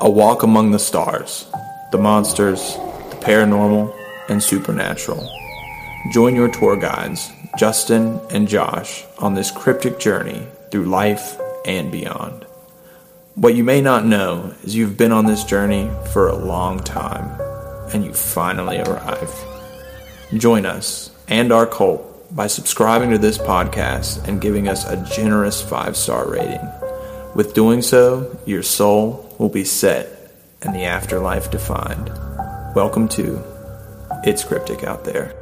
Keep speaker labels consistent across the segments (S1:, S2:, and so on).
S1: A walk among the stars, the monsters, the paranormal, and supernatural. Join your tour guides, Justin and Josh, on this cryptic journey through life and beyond. What you may not know is you've been on this journey for a long time, and you finally arrived. Join us and our cult by subscribing to this podcast and giving us a generous five star rating. With doing so, your soul will be set and the afterlife defined. Welcome to It's Cryptic Out There.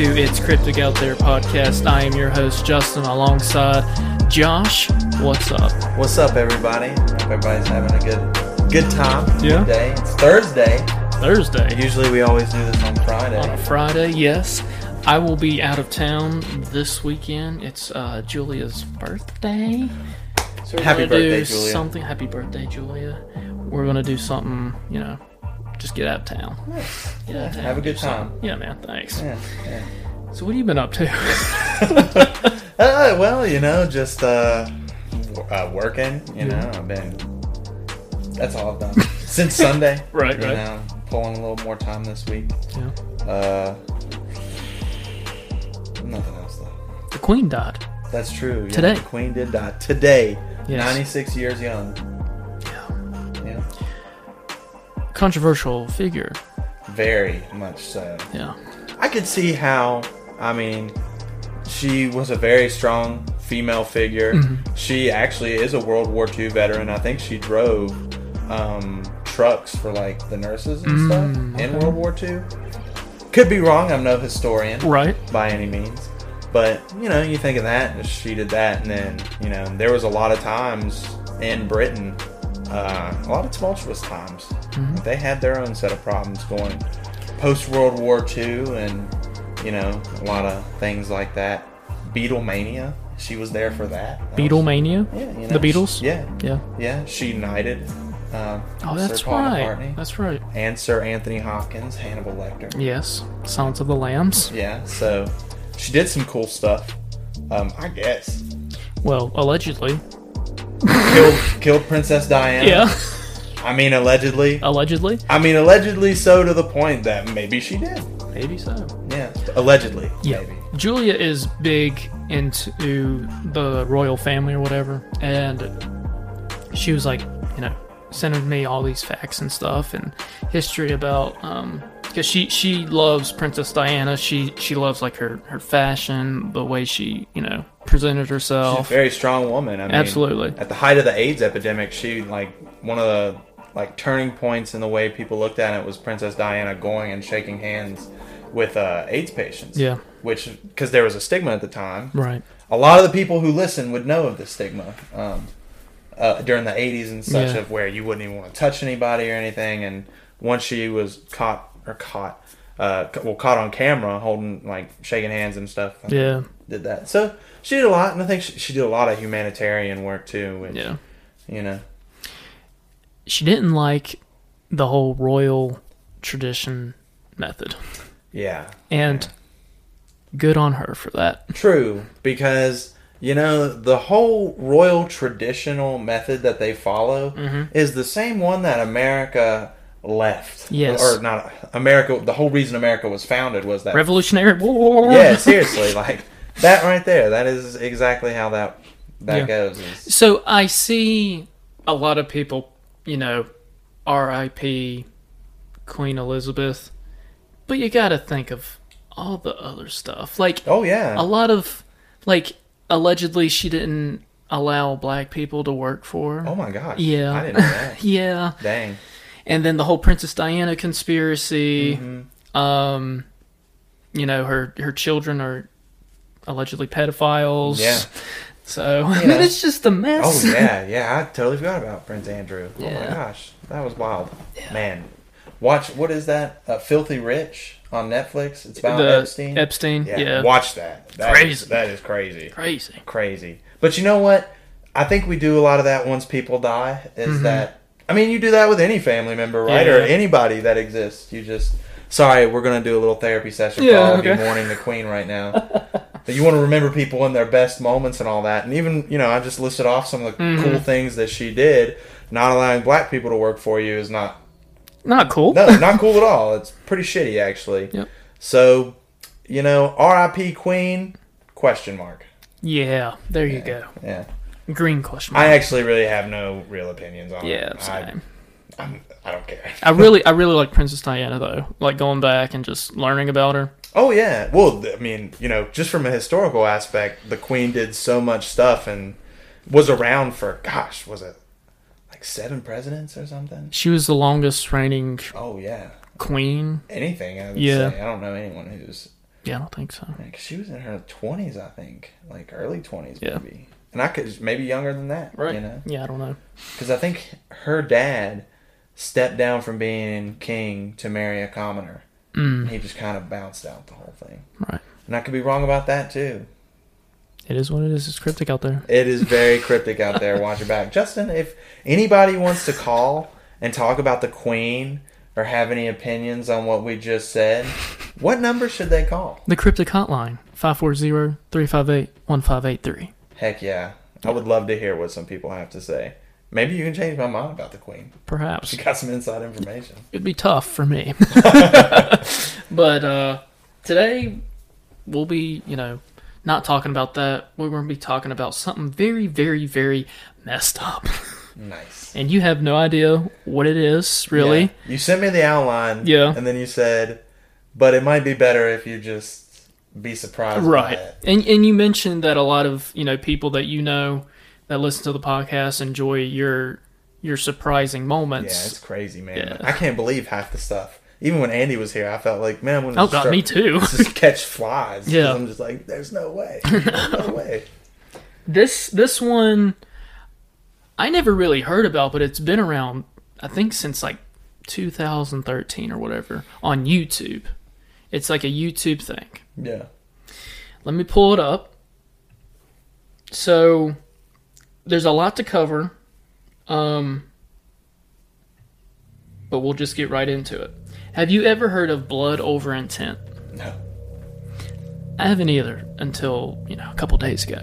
S2: To It's Cryptic Out There podcast. I am your host, Justin, alongside Josh. What's up?
S1: What's up, everybody? Hope everybody's having a good good time.
S2: Yeah.
S1: Good day. It's Thursday.
S2: Thursday.
S1: Usually we always do this on Friday.
S2: On a Friday, yes. I will be out of town this weekend. It's uh, Julia's birthday. So we're
S1: Happy
S2: gonna do
S1: birthday, Julia.
S2: Something. Happy birthday, Julia. We're gonna do something. You know, just get out of town. Get out of town.
S1: have a good
S2: do something.
S1: time.
S2: Yeah, man. Thanks.
S1: Yeah, yeah.
S2: So, what have you been up to?
S1: Uh, well, you know, just uh, w- uh working. You know, I've been. That's all I've done since Sunday.
S2: Right,
S1: you
S2: right.
S1: know, pulling a little more time this week.
S2: yeah.
S1: Uh, nothing else though.
S2: The Queen died.
S1: That's true. Yeah,
S2: Today.
S1: the Queen did die today.
S2: Yes.
S1: Ninety six years young.
S2: Controversial figure.
S1: very much so.
S2: Yeah.
S1: I could see how. I mean, she was a very strong female figure.
S2: Mm-hmm.
S1: She actually is a World War II veteran. I think she drove um, trucks for like the nurses and stuff in
S2: Mm, okay.
S1: World War II. Could be wrong. I'm no historian
S2: Right.
S1: by any means. But you know, you think of that, and she did that, and then you know, there was a lot of times in Britain, uh, a lot of tumultuous times.
S2: Mm-hmm.
S1: They had their own set of problems going post World War II, and you know, a lot of things like that. Beatlemania, she was there for that.
S2: Beatlemania.
S1: yeah, you know,
S2: The Beatles?
S1: she- yeah,
S2: Yeah.
S1: yeah, she united. Uh,
S2: Oh, that's right.
S1: McCartney
S2: That's right.
S1: and Sir Anthony Hopkins, Hannibal Lecter.
S2: Yes. Silence of the Lambs.
S1: Yeah, so she did some cool stuff. Um, I guess
S2: Well, allegedly.
S1: Killed killed Princess Diana.
S2: Yeah.
S1: I mean, allegedly.
S2: allegedly.
S1: I mean, allegedly so to the point that maybe she did.
S2: Maybe so.
S1: Yeah, allegedly.
S2: Yeah.
S1: Maybe.
S2: Julia is big into the royal family or whatever, and she was like, you know, sending me all these facts and stuff and history about um because she she loves Princess Diana. She she loves like her her fashion, the way she you know presented
S1: She's a
S2: herself.
S1: very strong woman. I mean,
S2: Absolutely.
S1: At the height of the AIDS epidemic, she like one of the like turning points in the way people looked at it was Princess Diana going and shaking hands with uh, AIDS patients.
S2: Yeah.
S1: Which because there was a stigma at the time.
S2: Right.
S1: a lot of the people who listen would know of the stigma um, uh, during the 80s and such
S2: Yeah.
S1: of where you wouldn't even want to touch anybody or anything and once she was caught or caught uh, well caught on camera holding like shaking hands and stuff
S2: Yeah.
S1: did that so she did a lot and i think she, she did a lot of humanitarian work too which,
S2: Yeah.
S1: you know
S2: She didn't like the whole royal tradition method.
S1: yeah
S2: And good on her for that.
S1: True, because you know the whole royal traditional method that they follow
S2: Mm-hmm.
S1: is the same one that America left.
S2: Yes.
S1: or not America. The whole reason America was founded was that.
S2: Revolutionary War.
S1: yeah, seriously, like that right there. That is exactly how that that
S2: Yeah.
S1: goes. is-
S2: So I see a lot of people, you know, R.I.P. Queen Elizabeth, but you got to think of all the other stuff. Like
S1: Oh yeah,
S2: a lot of, like allegedly she didn't allow black people to work for her.
S1: oh my god.
S2: Yeah.
S1: I didn't know that.
S2: yeah,
S1: Dang.
S2: and then the whole Princess Diana conspiracy.
S1: Mm-hmm.
S2: Um, you know her her children are allegedly pedophiles.
S1: Yeah.
S2: So I mean, it's just a mess.
S1: Oh yeah, yeah. I totally forgot about Prince Andrew. Oh my
S2: Yeah.
S1: gosh, that was wild. Man, watch what is that? Uh, Filthy Rich on Netflix. It's about
S2: the
S1: Epstein.
S2: Epstein.
S1: yeah,
S2: Yeah,
S1: watch that. That is-
S2: Crazy.
S1: that is crazy.
S2: crazy.
S1: Crazy. But you know what? I think we do a lot of that once people die. Is that? I mean, you do that with any family member, right? Or
S2: Mm-hmm.
S1: Anybody that exists. You just. Sorry, we're gonna do a little therapy session.
S2: Yeah,
S1: for all of you mourning the queen right now. that you want to remember people in their best moments and all that. And even, you know, I just listed off some of the
S2: Mm-hmm.
S1: cool things that she did. Not allowing black people to work for you is not
S2: Not cool.
S1: no, not cool at all. It's pretty shitty actually.
S2: Yep.
S1: So, you know, R.I.P. Queen? Question mark.
S2: Yeah, there you go.
S1: Yeah.
S2: Green question. Mark.
S1: I actually really have no real opinions on
S2: yeah,
S1: it. I,
S2: same.
S1: I'm, I don't care.
S2: I really, I really like Princess Diana though. Like going back and just learning about her.
S1: Oh yeah. Well, I mean, you know, just from a historical aspect, the Queen did so much stuff and was around for gosh, was it like seven presidents or something?
S2: She was the longest reigning
S1: Oh yeah.
S2: queen.
S1: Anything I would
S2: Yeah.
S1: say. I don't know anyone who's
S2: Yeah, I don't think so.
S1: like she was in her twenties, I think, like early twenties
S2: Yeah.
S1: maybe. And I could maybe younger than that, right? You know,
S2: Yeah, I don't know.
S1: because I think her dad stepped down from being king to marry a commoner.
S2: Mm,
S1: He just kind of bounced out the whole thing.
S2: right.
S1: And I could be wrong about that too.
S2: It is what it is. It's cryptic out there.
S1: It is very cryptic out there. Watch your back. Justin, if anybody wants to call and talk about the Queen or have any opinions on what we just said, what number should they call?
S2: The cryptic hotline 540-358-1583.
S1: Heck yeah. I would love to hear what some people have to say. Maybe you can change my mind about the Queen.
S2: Perhaps
S1: She got some inside information.
S2: it'd be tough for me. but uh, today we'll be, you know, not talking about that. We're going to be talking about something very, very, very messed up.
S1: Nice.
S2: and you have no idea what it is, really.
S1: Yeah. You sent me the outline.
S2: Yeah.
S1: And then you said, but it might be better if you just be surprised by
S2: Right. And and you mentioned that a lot of, you know, people that you know that listen to the podcast enjoy your your surprising moments.
S1: Yeah, it's crazy, man.
S2: Yeah.
S1: I can't believe half the stuff. Even when Andy was here, I felt like, man, when
S2: oh god, me too.
S1: just catch flies.
S2: Yeah.
S1: I'm just like, there's no way. There's no way.
S2: this this one I never really heard about, but it's been around I think since like 2013 or whatever on YouTube. It's like a YouTube thing.
S1: Yeah.
S2: Let me pull it up. So there's a lot to cover. Um but we'll just get right into it. Have you ever heard of blood over intent?
S1: No.
S2: I haven't either until, you know, a couple days ago.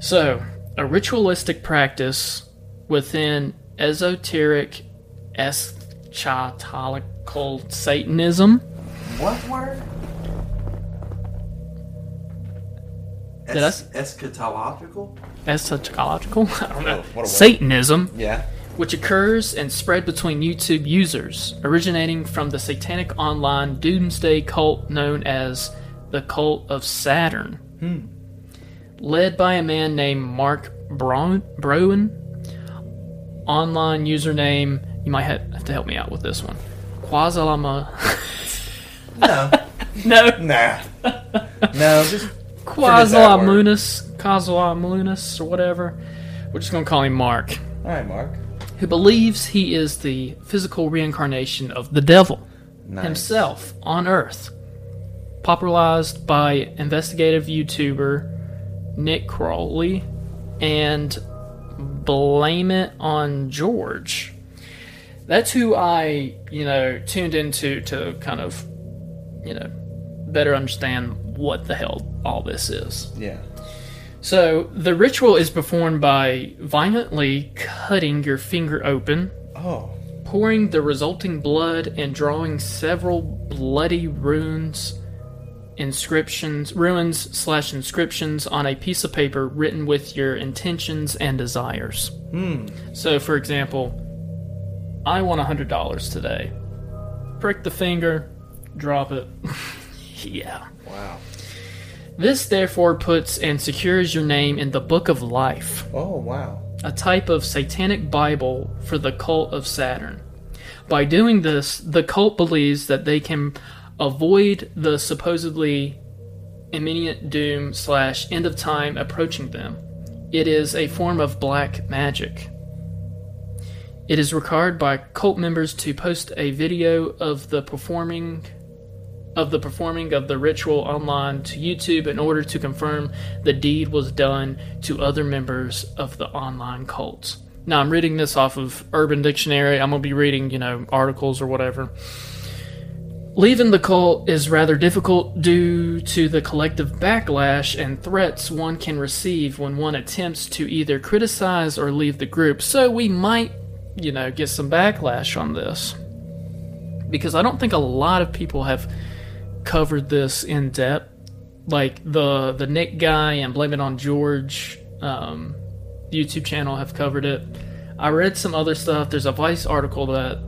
S2: So, a ritualistic practice within esoteric eschatological Satanism.
S3: What word?
S2: Did I
S3: Es- eschatological?
S2: Eschatological? I don't know.
S1: Oh, what a word.
S2: Satanism,
S1: Yeah.
S2: which occurs and spread between YouTube users, originating from the satanic online doomsday cult known as the Cult of Saturn. Hmm. Led by a man named Mark Brown, Browen. Online username, you might have have to help me out with this one. Quasalama.
S1: No.
S2: no,
S1: nah. No, just Forget that word.
S2: Quasalamunus, Quasalamunus, or whatever. We're just gonna call him Mark.
S1: all right, Mark.
S2: who believes he is the physical reincarnation of the devil
S1: Nice.
S2: himself on Earth. Popularized by investigative YouTuber Nick Crowley and Blame It on George. That's who I, you know, tuned into to kind of, you know, better understand what the hell all this is.
S1: Yeah.
S2: So, the ritual is performed by violently cutting your finger open
S1: Oh.
S2: pouring the resulting blood and drawing several bloody runes inscriptions ruins slash inscriptions on a piece of paper written with your intentions and desires
S1: Hmm.
S2: so for example i want a hundred dollars today prick the finger drop it yeah
S1: Wow.
S2: this therefore puts and secures your name in the book of life
S1: Oh wow.
S2: a type of satanic Bible for the cult of Saturn. By doing this, the cult believes that they can avoid the supposedly imminent doom slash end of time approaching them. It is a form of black magic. It is required by cult members to post a video of the performing of the performing of the ritual online to YouTube in order to confirm the deed was done to other members of the online cults. Now I'm reading this off of Urban Dictionary. I'm going to be reading, you know, articles or whatever. Leaving the cult is rather difficult due to the collective backlash and threats one can receive when one attempts to either criticize or leave the group. So we might, you know, get some backlash on this. Because I don't think a lot of people have covered this in depth. Like the the Nick guy and Blame It on George um, YouTube channel have covered it. I read some other stuff. There's a Vice article that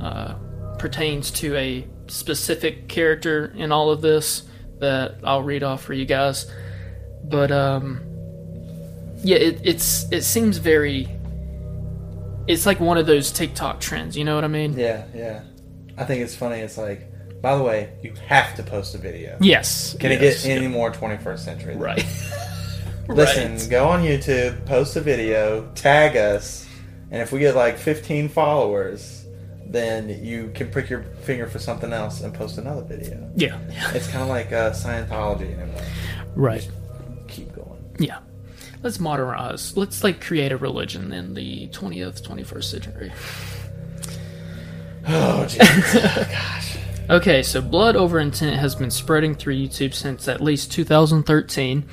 S2: uh, pertains to a specific character in all of this that I'll read off for you guys. But um, yeah, it, it's it seems very. It's like one of those TikTok trends. You know what I mean?
S1: Yeah, yeah. I think it's funny. It's like, by the way, you have to post a video.
S2: Yes.
S1: Can
S2: yes,
S1: it get any more 21st century? than
S2: right?
S1: Listen,
S2: Right.
S1: go on YouTube, post a video, tag us, and if we get like 15 followers, then you can prick your finger for something else and post another video.
S2: Yeah.
S1: It's kind of like uh, Scientology in a way.
S2: Right.
S1: Keep going.
S2: Yeah. Let's modernize. Let's like create a religion in the 20th, 21st century.
S1: Oh, jeez.
S2: Okay, so blood over intent has been spreading through YouTube since at least 2013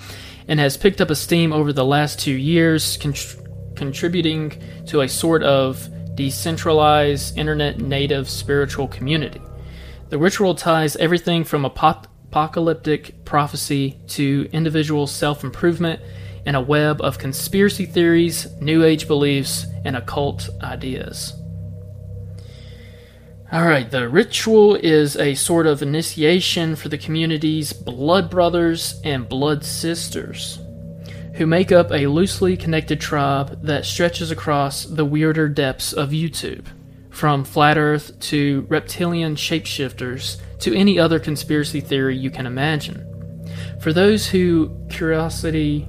S2: and has picked up steam over the last two years, contr- contributing to a sort of decentralized, internet native spiritual community. The ritual ties everything from apo- apocalyptic prophecy to individual self improvement in a web of conspiracy theories, New Age beliefs, and occult ideas. All right, the ritual is a sort of initiation for the community's blood brothers and blood sisters, who make up a loosely connected tribe that stretches across the weirder depths of YouTube, from flat Earth to reptilian shapeshifters to any other conspiracy theory you can imagine. For those who curiosity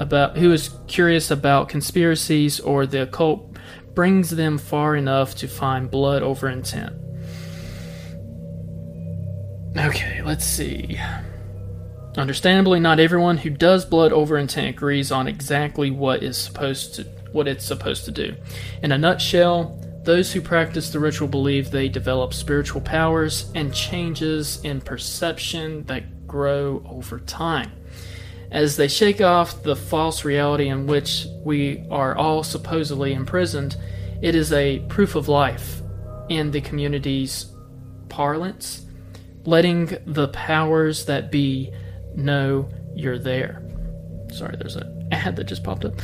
S2: about who is curious about conspiracies or the occult brings them far enough to find blood over intent. Okay, let's see. Understandably, not everyone who does blood over intent agrees on exactly what is supposed to what it's supposed to do. In a nutshell, those who practice the ritual believe they develop spiritual powers and changes in perception that grow over time as they shake off the false reality in which we are all supposedly imprisoned, it is a proof of life in the community's parlance, letting the powers that be know you're there. Sorry, there's an ad that just popped up.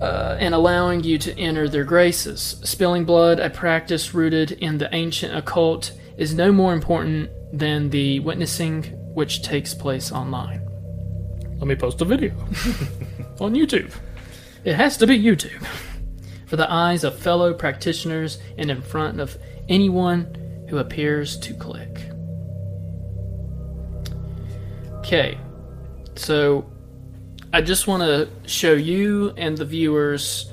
S2: Uh, and allowing you to enter their graces. Spilling blood, a practice rooted in the ancient occult, is no more important than the witnessing which takes place online. Let me post a video on YouTube. It has to be YouTube. For the eyes of fellow practitioners and in front of anyone who appears to click. Okay, so I just want to show you and the viewers,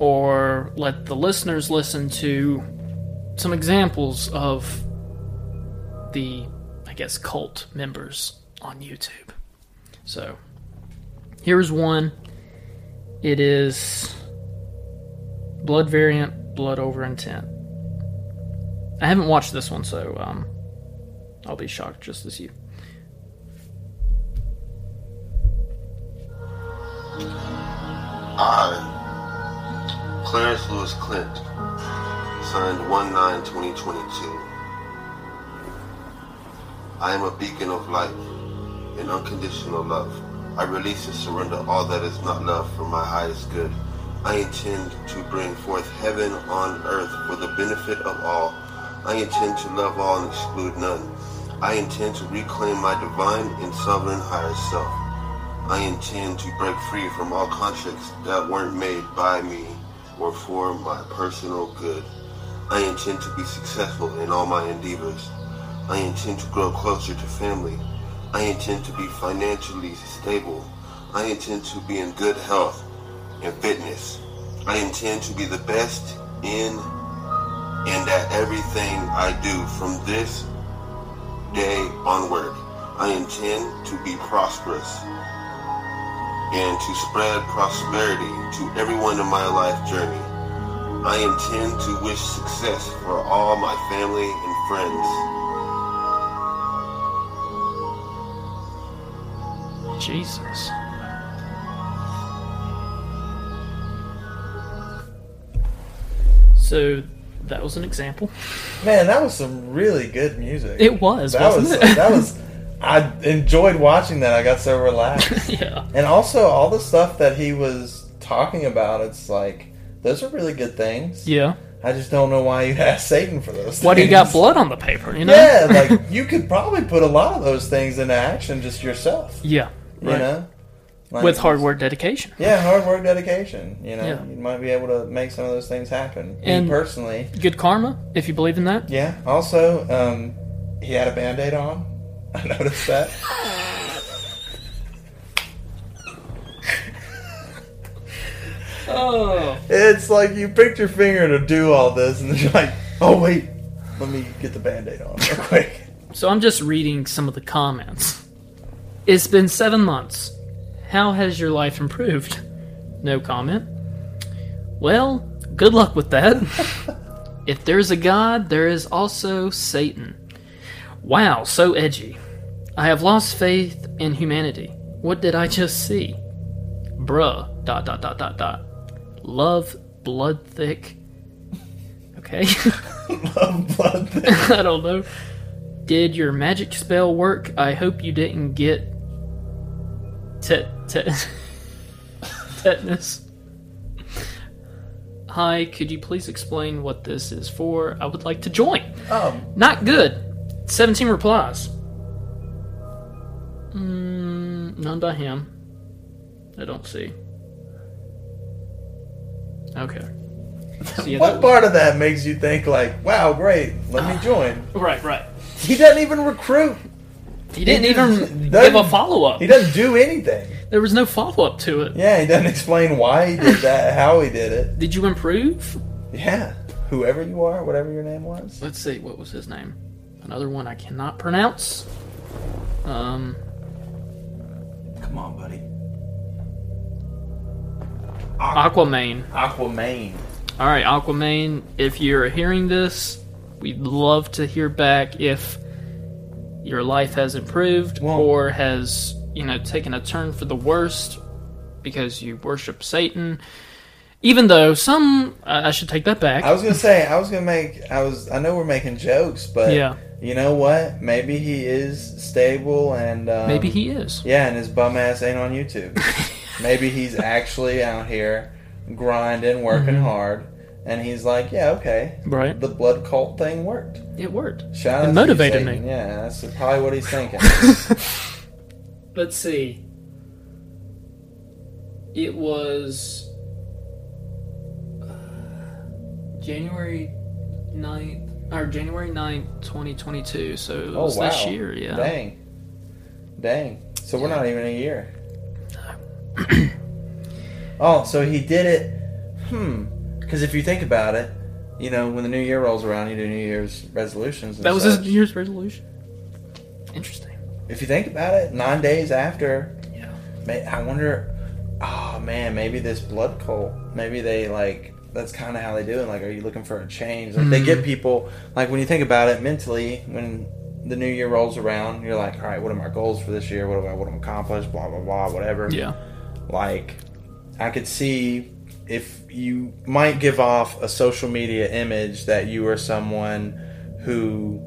S2: or let the listeners listen to some examples of the, I guess, cult members on YouTube. So, here's one. It is blood variant, blood over intent. I haven't watched this one, so um, I'll be shocked just as you.
S4: I, Clarence Lewis Clint, signed 1 9 2022. I am a beacon of light and unconditional love. I release and surrender all that is not love for my highest good. I intend to bring forth heaven on earth for the benefit of all. I intend to love all and exclude none. I intend to reclaim my divine and sovereign higher self. I intend to break free from all contracts that weren't made by me or for my personal good. I intend to be successful in all my endeavors. I intend to grow closer to family. I intend to be financially stable. I intend to be in good health and fitness. I intend to be the best in and at everything I do from this day onward. I intend to be prosperous and to spread prosperity to everyone in my life journey. I intend to wish success for all my family and friends.
S2: Jesus. So that was an example.
S1: Man, that was some really good music.
S2: It was,
S1: That
S2: wasn't
S1: was
S2: it?
S1: that was. I enjoyed watching that. I got so relaxed.
S2: yeah.
S1: And also, all the stuff that he was talking about, it's like those are really good things.
S2: Yeah.
S1: I just don't know why you asked Satan for those.
S2: Why do you got blood on the paper? You know?
S1: Yeah, like you could probably put a lot of those things into action just yourself.
S2: Yeah.
S1: You
S2: Right.
S1: know, Like,
S2: With hard work dedication.
S1: Yeah, hard work, dedication. You know,
S2: Yeah.
S1: you might be able to make some of those things happen.
S2: And-
S1: Me personally,
S2: Good karma, if you believe in that.
S1: yeah. Also, um, he had a band-aid on. I noticed that.
S2: Oh.
S1: It's like you picked your finger to do all this, and then you're like, "Oh wait, let me get the band-aid on real quick."
S2: So I'm just reading some of the comments. It's been seven months. How has your life improved? No comment. Well, good luck with that. if there's a God, there is also Satan. Wow, so edgy. I have lost faith in humanity. What did I just see? Bruh, dot dot dot dot dot. Love, blood thick. Okay.
S1: Love blood. thing.
S2: I don't know. Did your magic spell work? I hope you didn't get tet tet tetanus. Hi, could you please explain what this is for? I would like to join.
S1: Um,
S2: Not good. 17 replies. Mm, none by him. I don't see. Okay. So, yeah,
S1: what
S2: that-
S1: part of that makes you think like, "Wow, great, let me join"?
S2: Right, right.
S1: He doesn't even recruit.
S2: He didn't
S1: He
S2: even give a follow up.
S1: He doesn't do anything.
S2: There was no follow up to it.
S1: Yeah, he doesn't explain why he did that, how he did it.
S2: Did you improve?
S1: Yeah, whoever you are, whatever your name was.
S2: Let's see, what was his name? Another one I cannot pronounce. Um,
S1: Come on, buddy.
S2: Aquaman.
S1: Aquaman.
S2: All right, Aquaman, if you're hearing this, we'd love to hear back if your life has improved
S1: Well-
S2: or has, you know, taken a turn for the worst because you worship Satan. Even though some, I should take that back.
S1: I was gonna say, I was gonna make, I was, I know we're making jokes, but
S2: Yeah.
S1: you know what? Maybe he is stable and um,
S2: Maybe he is.
S1: Yeah, and his bum ass ain't on YouTube. Maybe he's actually out here grinding, working
S2: Mm-hmm.
S1: hard, and he's like, yeah, okay,
S2: Right.
S1: the blood cult thing worked.
S2: It worked.
S1: Shout
S2: It
S1: out
S2: motivated
S1: to you, Satan.
S2: me.
S1: Yeah, that's probably what he's thinking.
S2: Let's see. It was uh, January 9th, or January 9th, 2022. So it
S1: oh
S2: was
S1: wow,
S2: this year, yeah.
S1: Dang, dang. So we're not even a year. oh, so he did it. Hmm. Because if you think about it, you know, when the new year rolls around, you do New Year's resolutions. And
S2: That was his. New Year's resolution. Interesting.
S1: If you think about it, nine days after,
S2: Yeah.
S1: may, I wonder. Oh man, maybe this blood cult. Maybe they like. That's kind of how they do it. Like, are you looking for a change? Like, they get mm-hmm. people. Like, when you think about it mentally, when the new year rolls around, you're like, all right, what are my goals for this year? What do I want to accomplish? Blah blah blah, whatever.
S2: Yeah.
S1: Like, I could see if you might give off a social media image that you are someone who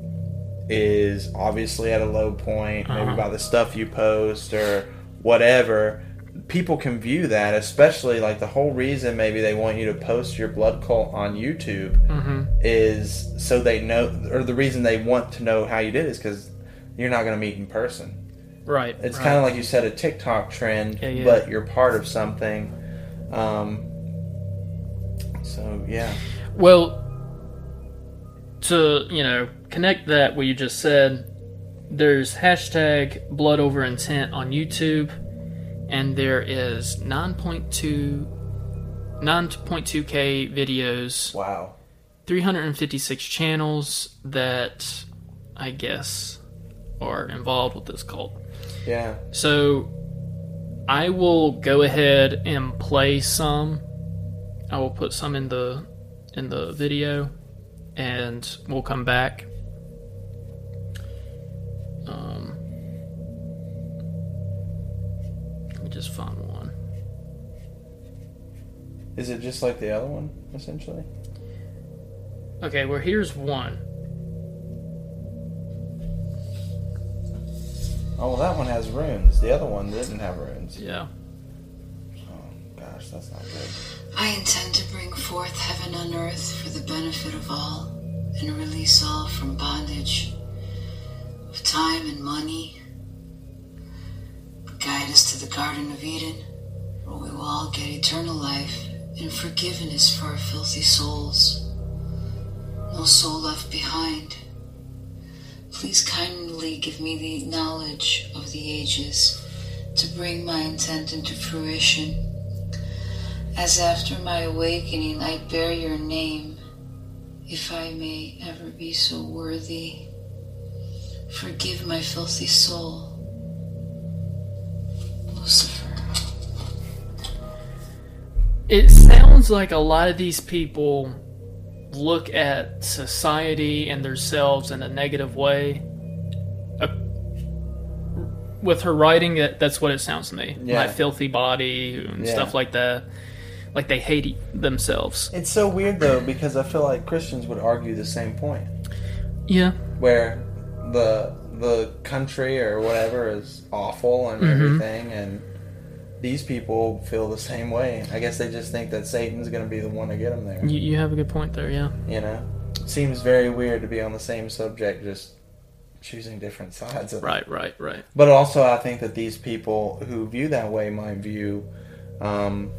S1: is obviously at a low point, maybe
S2: Uh-huh.
S1: by the stuff you post or whatever. People can view that, especially like the whole reason maybe they want you to post your blood cult on YouTube
S2: Mm-hmm.
S1: is so they know, or the reason they want to know how you did is because you're not going to meet in person.
S2: Right.
S1: It's
S2: right.
S1: kind of like you said, a TikTok trend,
S2: Yeah, yeah.
S1: but you're part of something. Um, so yeah,
S2: Well, to, you know, connect that what you just said, there's hashtag blood over intent on YouTube, and there is 9.2 9.2k videos,
S1: Wow.
S2: 356 channels that I guess are involved with this cult.
S1: Yeah.
S2: So I will go ahead and play some. I will put some in the in the video and we'll come back. Um let me just find one.
S1: Is it just like the other one, essentially?
S2: Okay, well here's one.
S1: Oh, well, that one has runes. The other one didn't have runes.
S2: Yeah.
S1: Oh, gosh, that's not good.
S5: I intend to bring forth heaven on earth for the benefit of all and release all from bondage of time and money. Guide us to the Garden of Eden, where we will all get eternal life and forgiveness for our filthy souls. No soul left behind. Please kindly give me the knowledge of the ages to bring my intent into fruition. As after my awakening I bear your name, if I may ever be so worthy, forgive my filthy soul. Lucifer.
S2: It sounds like a lot of these people look at society and themselves in a negative way. Uh, with her writing, that that's what it sounds to me.
S1: Yeah.
S2: My filthy body and
S1: Yeah.
S2: stuff like that. Like they hate e- themselves.
S1: It's so weird, though, because I feel like Christians would argue the same point.
S2: Yeah.
S1: Where the the country or whatever is awful and everything, and these people feel the same way. I guess they just think that Satan's going to be the one to get them there.
S2: You, you have a good point there, yeah.
S1: You know? Seems very weird to be on the same subject, just choosing different sides of it.
S2: Right, right, right.
S1: But also, I think that these people who view that way might view um,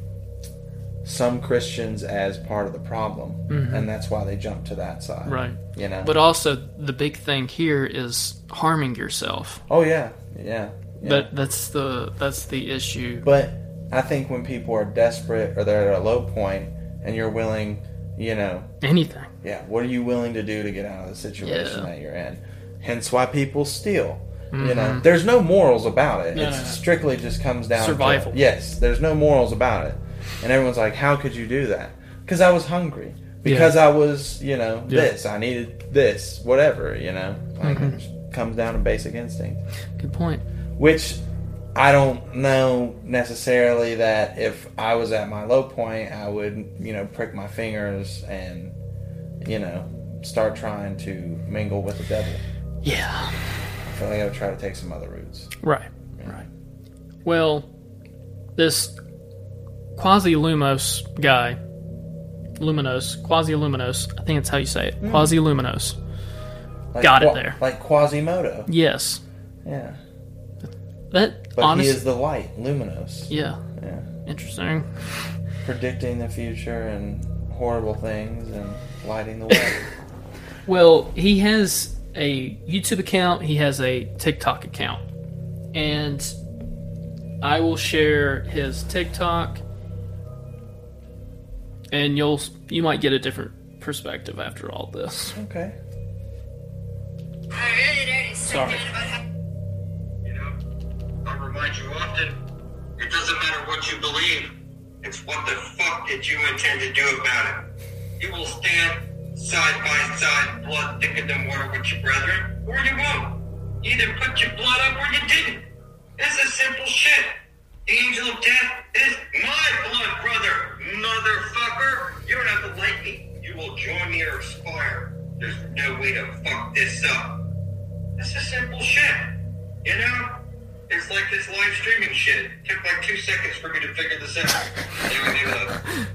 S1: some Christians as part of the problem, and that's why they jump to that side.
S2: Mm-hmm. Right.
S1: You know.
S2: But also, the big thing here is harming yourself.
S1: oh yeah, yeah. yeah.
S2: But that's the that's the issue.
S1: But I think when people are desperate or they're at a low point, and you're willing, you know,
S2: Anything.
S1: yeah, what are you willing to do to get out of the situation
S2: Yeah.
S1: that you're in? Hence why people steal. You know, there's no morals about it.
S2: Mm-hmm. No,
S1: it's
S2: no, no.
S1: strictly just comes down
S2: Survival.
S1: To, yes, there's no morals about it, and everyone's like, "How could you do that?" Because I was hungry. Because I was, you know,
S2: Yeah.
S1: this. I needed this. Whatever. You know, like
S2: Mm-hmm.
S1: it just comes down to basic instinct
S2: Good point.
S1: which I don't know necessarily that if I was at my low point, I would, you know, prick my fingers and, you know, start trying to mingle with the devil.
S2: Yeah.
S1: I feel like I would try to take some other routes.
S2: Right. Right. Well, this Quasi Lumos guy, Luminos, Quasi Luminos, I think that's how you say it. Hmm. Quasi Luminos.
S1: Like
S2: Got it there.
S1: Like Quasimodo.
S2: Yes.
S1: Yeah.
S2: That
S1: But
S2: honest.
S1: he is the light, luminous.
S2: yeah.
S1: Yeah.
S2: Interesting.
S1: Predicting the future and horrible things and lighting the way.
S2: Well, he has a YouTube account, he has a TikTok account. And I will share his TikTok and you'll you might get a different perspective after all this.
S1: okay.
S2: Sorry.
S6: You know, I remind you often, it doesn't matter what you believe. It's what the fuck did you intend to do about it. You will stand side by side, blood thicker than water with your brethren, or you won't. Either put your blood up or you didn't. It's a simple shit. Angel of death is my blood brother, motherfucker. You don't have to like me. You will join me or expire. There's no way to fuck this up. This is simple shit. You know? It's like this live streaming shit. It took like two seconds for me to figure this out. Now I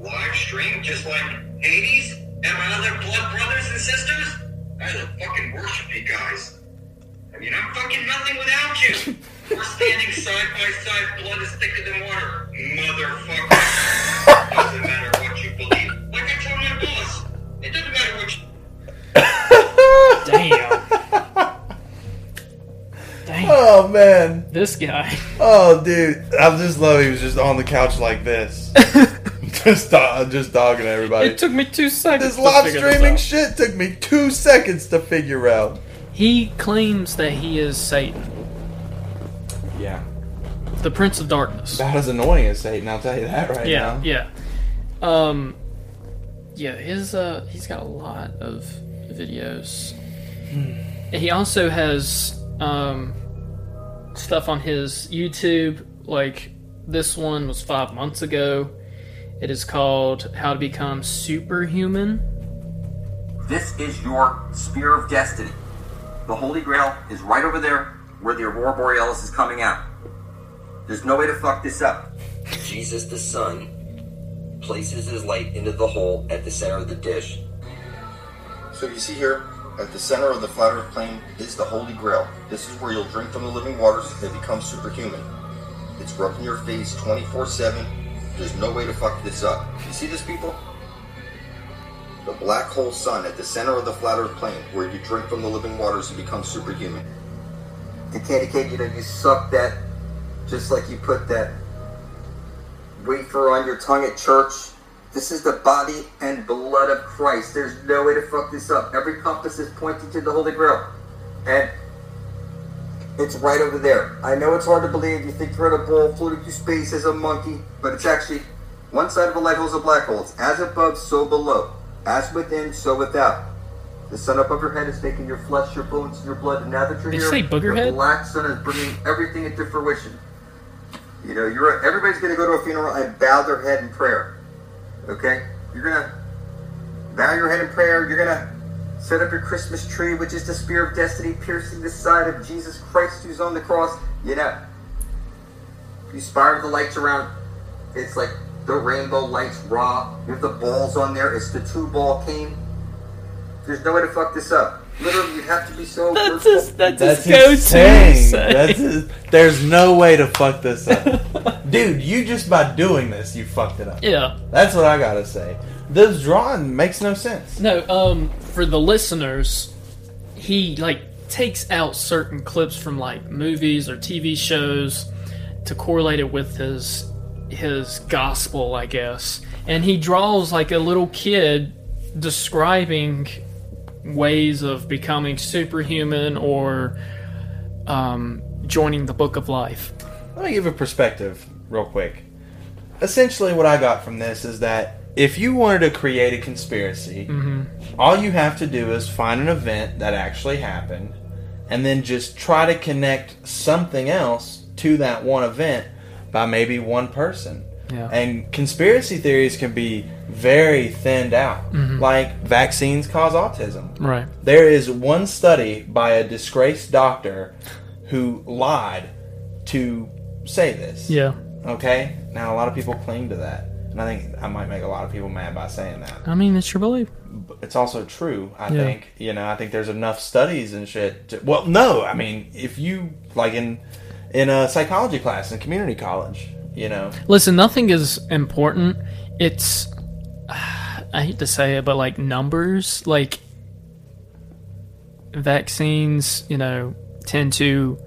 S6: a live stream just like Hades and my other blood brothers and sisters. I fucking worship you guys. I mean, I'm fucking nothing without you. We're standing side by side, blood is thicker than water. Motherfucker. Doesn't matter what you believe. Like I told my boss, it doesn't matter what you
S2: Damn.
S1: Oh man.
S2: This guy.
S1: Oh, dude. I just love he was just on the couch like this. just, do- just dogging everybody.
S2: It took me two seconds.
S1: this
S2: to
S1: live
S2: figure this
S1: streaming
S2: out.
S1: shit took me two seconds to figure out.
S2: He claims that he is Satan,
S1: Yeah.
S2: the Prince of Darkness.
S1: About as annoying as Satan, I'll tell you that right
S2: yeah,
S1: now.
S2: yeah. Um, yeah, his uh, he's got a lot of videos. He also has um stuff on his YouTube. Like this one was five months ago. It is called "How to Become Superhuman."
S6: This is your spear of destiny. The Holy Grail is right over there where the Aurora Borealis is coming out. There's no way to fuck this up.
S7: Jesus the Son places his light into the hole at the center of the dish.
S8: So you see here, at the center of the flat earth plane is the Holy Grail. This is where you'll drink from the living waters and become superhuman. It's rubbed in your face 24-7. There's no way to fuck this up. You see this, people? The black hole sun at the center of the flat earth plane, where you drink from the living waters and become superhuman.
S6: The candy cane, you know, you suck that just like you put that wafer on your tongue at church. This is the body and blood of Christ. There's no way to fuck this up. Every compass is pointing to the Holy Grail. And it's right over there. I know it's hard to believe. You think you're in a bowl floating through space as a monkey, but it's actually one side of a light hole is a black hole. It's as above, so below. As within, so without. The sun up above your head is making your flesh, your bones, and your blood. And now that you're
S2: Did
S6: here,
S2: you say booger
S6: the
S2: head?
S6: black sun is bringing everything into fruition. You know, you're everybody's going to go to a funeral and bow their head in prayer. Okay, you're gonna bow your head in prayer. You're gonna set up your Christmas tree, which is the spear of destiny piercing the side of Jesus Christ, who's on the cross. You know, you spiral the lights around. It's like the rainbow lights raw. You have the balls on there. It's the two ball cane. There's no way to fuck this up. Literally, you have to be so.
S2: That's
S6: virtual.
S2: his. That's,
S1: That's
S2: his go-to.
S1: insane.
S2: say.
S1: That's his, there's no way to fuck this up. Dude, you just by doing this, you fucked it up.
S2: yeah.
S1: That's what I gotta say. This drawing makes no sense.
S2: No, um, for the listeners, he like takes out certain clips from like movies or TV shows to correlate it with his his gospel, I guess. And he draws like a little kid describing ways of becoming superhuman or um, joining the book of life.
S1: Let me give a perspective real quick. Essentially, what I got from this is that if you wanted to create a conspiracy, all you have to do is find an event that actually happened and then just try to connect something else to that one event by maybe one person.
S2: Yeah.
S1: And conspiracy theories can be very thinned out. Mm-hmm. Like vaccines cause autism.
S2: Right.
S1: There is one study by a disgraced doctor who lied to say this.
S2: Yeah.
S1: Okay? Now, a lot of people cling to that. And I think I might make a lot of people mad by saying that.
S2: I mean, it's your belief.
S1: It's also true, I
S2: Yeah.
S1: think. You know, I think there's enough studies and shit. To, well, no, I mean, if you, like in, in a psychology class in community college, you know,
S2: Listen, nothing is important. It's I hate to say it, but like numbers, like vaccines, you know, tend to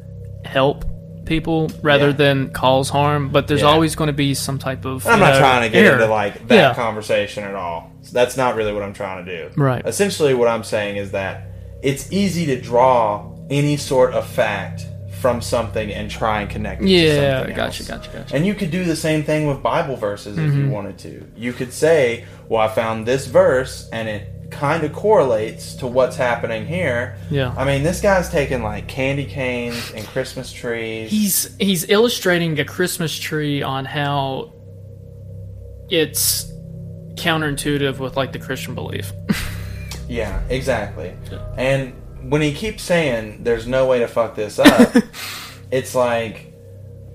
S2: help people rather
S1: Yeah.
S2: than cause harm. But there's
S1: Yeah.
S2: always going to be some type of.
S1: I'm not
S2: know,
S1: trying to get
S2: error.
S1: into like that
S2: Yeah.
S1: conversation at all. That's not really what I'm trying to do.
S2: Right.
S1: Essentially, what I'm saying is that it's easy to draw any sort of fact from something and try and connect it to
S2: Yeah,
S1: something
S2: gotcha,
S1: else.
S2: gotcha, gotcha.
S1: And you could do the same thing with Bible verses if
S2: Mm-hmm.
S1: you wanted to. You could say, "Well, I found this verse, and it kind of correlates to what's happening here."
S2: Yeah.
S1: I mean, this guy's taking like candy canes and Christmas trees.
S2: He's he's illustrating a Christmas tree on how it's counterintuitive with like the Christian belief.
S1: Yeah, exactly. And when he keeps saying there's no way to fuck this up, it's like,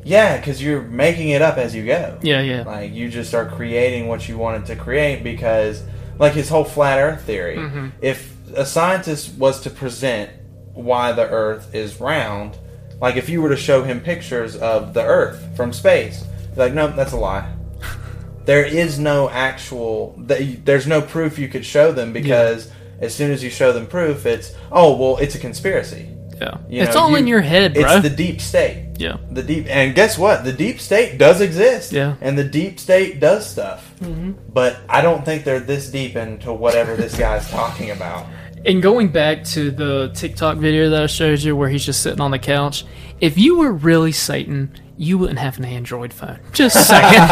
S1: yeah, because you're making it up as you go.
S2: yeah, yeah.
S1: Like you just are creating what you wanted to create because, like his whole flat Earth theory.
S2: Mm-hmm.
S1: If a scientist was to present why the Earth is round, like if you were to show him pictures of the Earth from space, like, no, that's a lie. There is no actual. There's no proof you could show them because as soon as you show them proof, it's oh well, it's a conspiracy.
S2: Yeah.
S1: You
S2: it's
S1: know,
S2: all
S1: you-
S2: in your head, bro.
S1: It's the deep state.
S2: yeah.
S1: The deep, and guess what? The deep state does exist.
S2: Yeah.
S1: And the deep state does stuff. Mm-hmm. But I don't think they're this deep into whatever this guy's talking about.
S2: And going back to the TikTok video that I showed you where he's just sitting on the couch, if you were really Satan, you wouldn't have an Android phone. Just saying.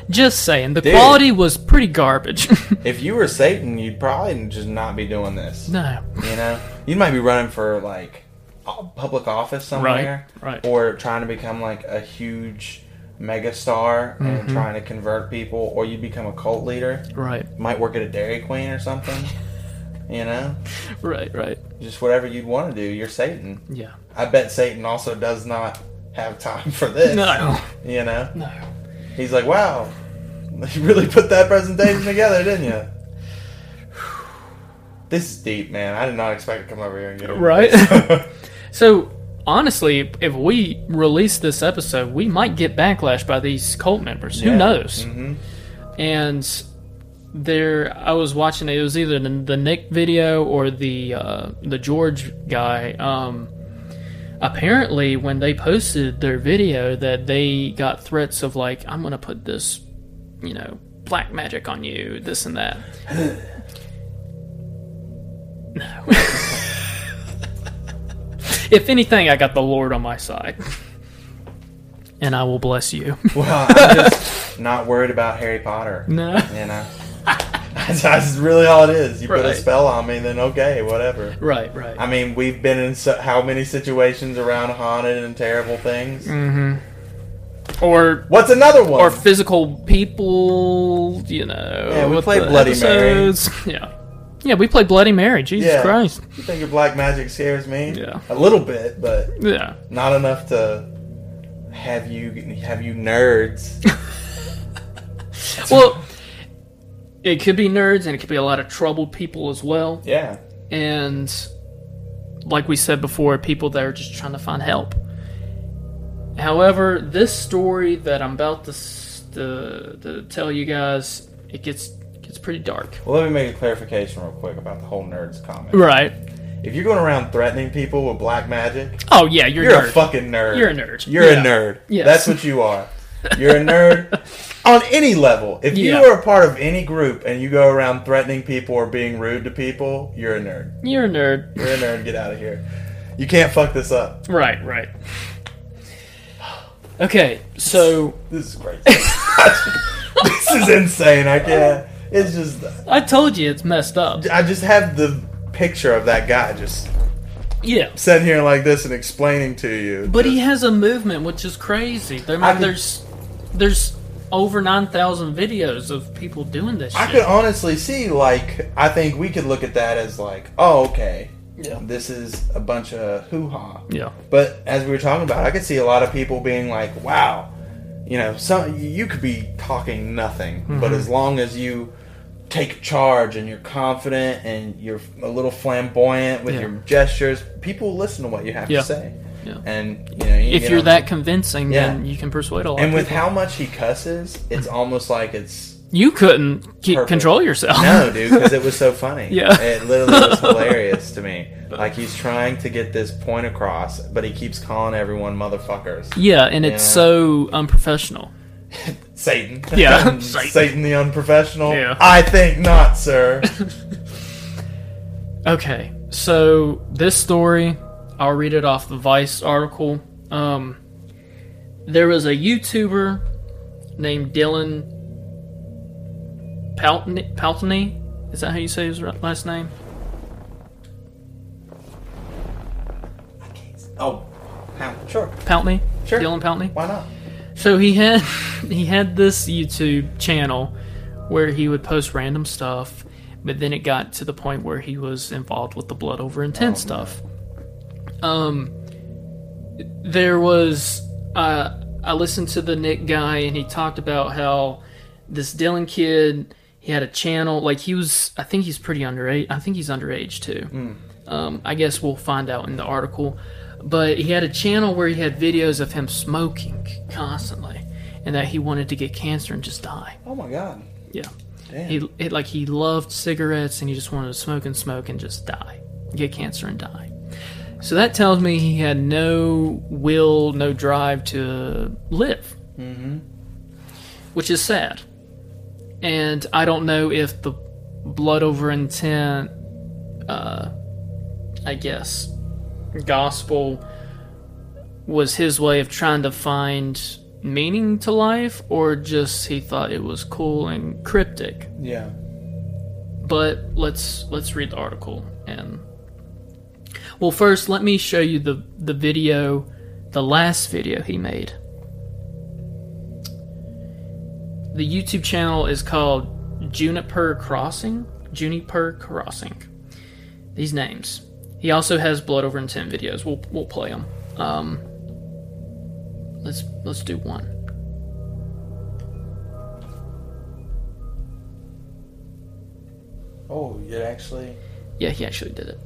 S2: just saying. The
S1: Dude.
S2: quality was pretty garbage.
S1: If you were Satan, you'd probably just not be doing this.
S2: no.
S1: You know, you might be running for like a public office somewhere,
S2: right. right.
S1: Or trying to become like a huge megastar
S2: Mm-hmm.
S1: and trying to convert people, or you become a cult leader.
S2: Right.
S1: Might work at a Dairy Queen or something. You know,
S2: Right, right.
S1: just whatever you'd want to do. You're Satan.
S2: Yeah.
S1: I bet Satan also does not have time for this.
S2: No.
S1: You know,
S2: No.
S1: he's like, wow, you really put that presentation together, didn't you? This is deep, man. I did not expect to come over here and get into
S2: Right. So honestly, if we release this episode, we might get backlash by these cult members. Who
S1: Yeah.
S2: knows?
S1: Mhm.
S2: And there, I was watching it. It was either the, the Nick video or the uh, the George guy. Um, apparently, when they posted their video, that they got threats of like, "I'm gonna put this, you know, black magic on you, this and that." no. if anything, I got the Lord on my side, and I will bless you.
S1: Well, I'm just not worried about Harry Potter.
S2: no.
S1: You know, that's, that's really all it is. You put a spell on me, then okay, whatever.
S2: Right. Right.
S1: I mean, we've been in so, how many situations around haunted and terrible things? Mm-hmm.
S2: or
S1: What's another one?
S2: or physical people, you know.
S1: Yeah, we played
S2: the
S1: Bloody Mary.
S2: Yeah. Yeah, we played Bloody Mary. Jesus
S1: Yeah.
S2: Christ.
S1: you think your black magic scares me?
S2: Yeah.
S1: a little bit, but
S2: Yeah.
S1: not enough to have you have you nerds.
S2: Well, it could be nerds and it could be a lot of troubled people as well.
S1: yeah,
S2: And like we said before, people that are just trying to find help. However, this story that I'm about to, to, to tell you guys, it gets gets pretty dark.
S1: Well, let me make a clarification real quick about the whole nerds comment.
S2: Right.
S1: If you're going around threatening people with black magic,
S2: Oh yeah, you're,
S1: you're
S2: nerd.
S1: a fucking nerd.
S2: You're a nerd.
S1: You're
S2: Yeah.
S1: a nerd.
S2: Yes.
S1: That's what you are. You're a nerd on any level. If
S2: Yeah.
S1: you are a part of any group and you go around threatening people or being rude to people, you're a nerd.
S2: You're a nerd.
S1: You're a nerd. Get out of here. You can't fuck this up.
S2: Right, right. Okay, so
S1: This is crazy. this is insane. I can't. It's just.
S2: I told you it's messed up.
S1: I just have the picture of that guy just
S2: Yeah.
S1: sitting here like this and explaining to you.
S2: But he has a movement which is crazy. There,
S1: I could-
S2: there's there's over 9,000 videos of people doing this
S1: I
S2: shit.
S1: could honestly see, like, I think we could look at that as like, oh, okay,
S2: Yeah.
S1: this is a bunch of hoo ha.
S2: Yeah.
S1: But as we were talking about, I could see a lot of people being like, wow, you know, some you could be talking nothing,
S2: Mm-hmm.
S1: but as long as you take charge and you're confident and you're a little flamboyant with
S2: Yeah.
S1: your gestures, people will listen to what you have
S2: Yeah.
S1: to say.
S2: Yeah.
S1: And you know, you
S2: If you're
S1: on-
S2: that convincing,
S1: Yeah.
S2: then you can persuade a lot
S1: and with
S2: people.
S1: how much he cusses, it's almost like it's
S2: You couldn't keep
S1: Perfect.
S2: control yourself.
S1: No, dude, because it was so funny.
S2: Yeah.
S1: it literally was hilarious to me. Like he's trying to get this point across, but he keeps calling everyone motherfuckers.
S2: Yeah, and it's
S1: Yeah.
S2: so unprofessional.
S1: Satan.
S2: Yeah.
S1: Satan.
S2: Satan.
S1: the unprofessional.
S2: Yeah.
S1: I think not, sir.
S2: Okay, so this story, I'll read it off the Vice article. Um, there was a YouTuber named Dylan Paltney. Paltney? Is that how you say his last name?
S1: oh, how? Sure.
S2: Paltney?
S1: Sure.
S2: Dylan Paltney?
S1: Why not?
S2: So he had he had this YouTube channel where he would post random stuff, but then it got to the point where he was involved with the blood over intent stuff. Um, there was uh, I listened to the Nick guy and he talked about how this Dylan kid he had a channel like he was I think he's pretty underage I think he's underage too. Um, I guess we'll find out in the article. But he had a channel where he had videos of him smoking constantly, and that he wanted to get cancer and just die.
S1: Oh my god.
S2: Yeah,
S1: Damn.
S2: he it, like he loved cigarettes and he just wanted to smoke and smoke and just die, get cancer and die. So that tells me he had no will, no drive to live.
S1: Mm-hmm.
S2: Which is sad. And I don't know if the blood over intent, uh, I guess, gospel was his way of trying to find meaning to life or just he thought it was cool and cryptic.
S1: Yeah.
S2: But let's let's read the article and well first let me show you the the video the last video he made. The YouTube channel is called Juniper Crossing. Juniper Crossing. These names. He also has Blood Over Intent videos. We'll we'll play them. Um, let's let's do one.
S1: Oh, it actually.
S2: Yeah, he actually did it.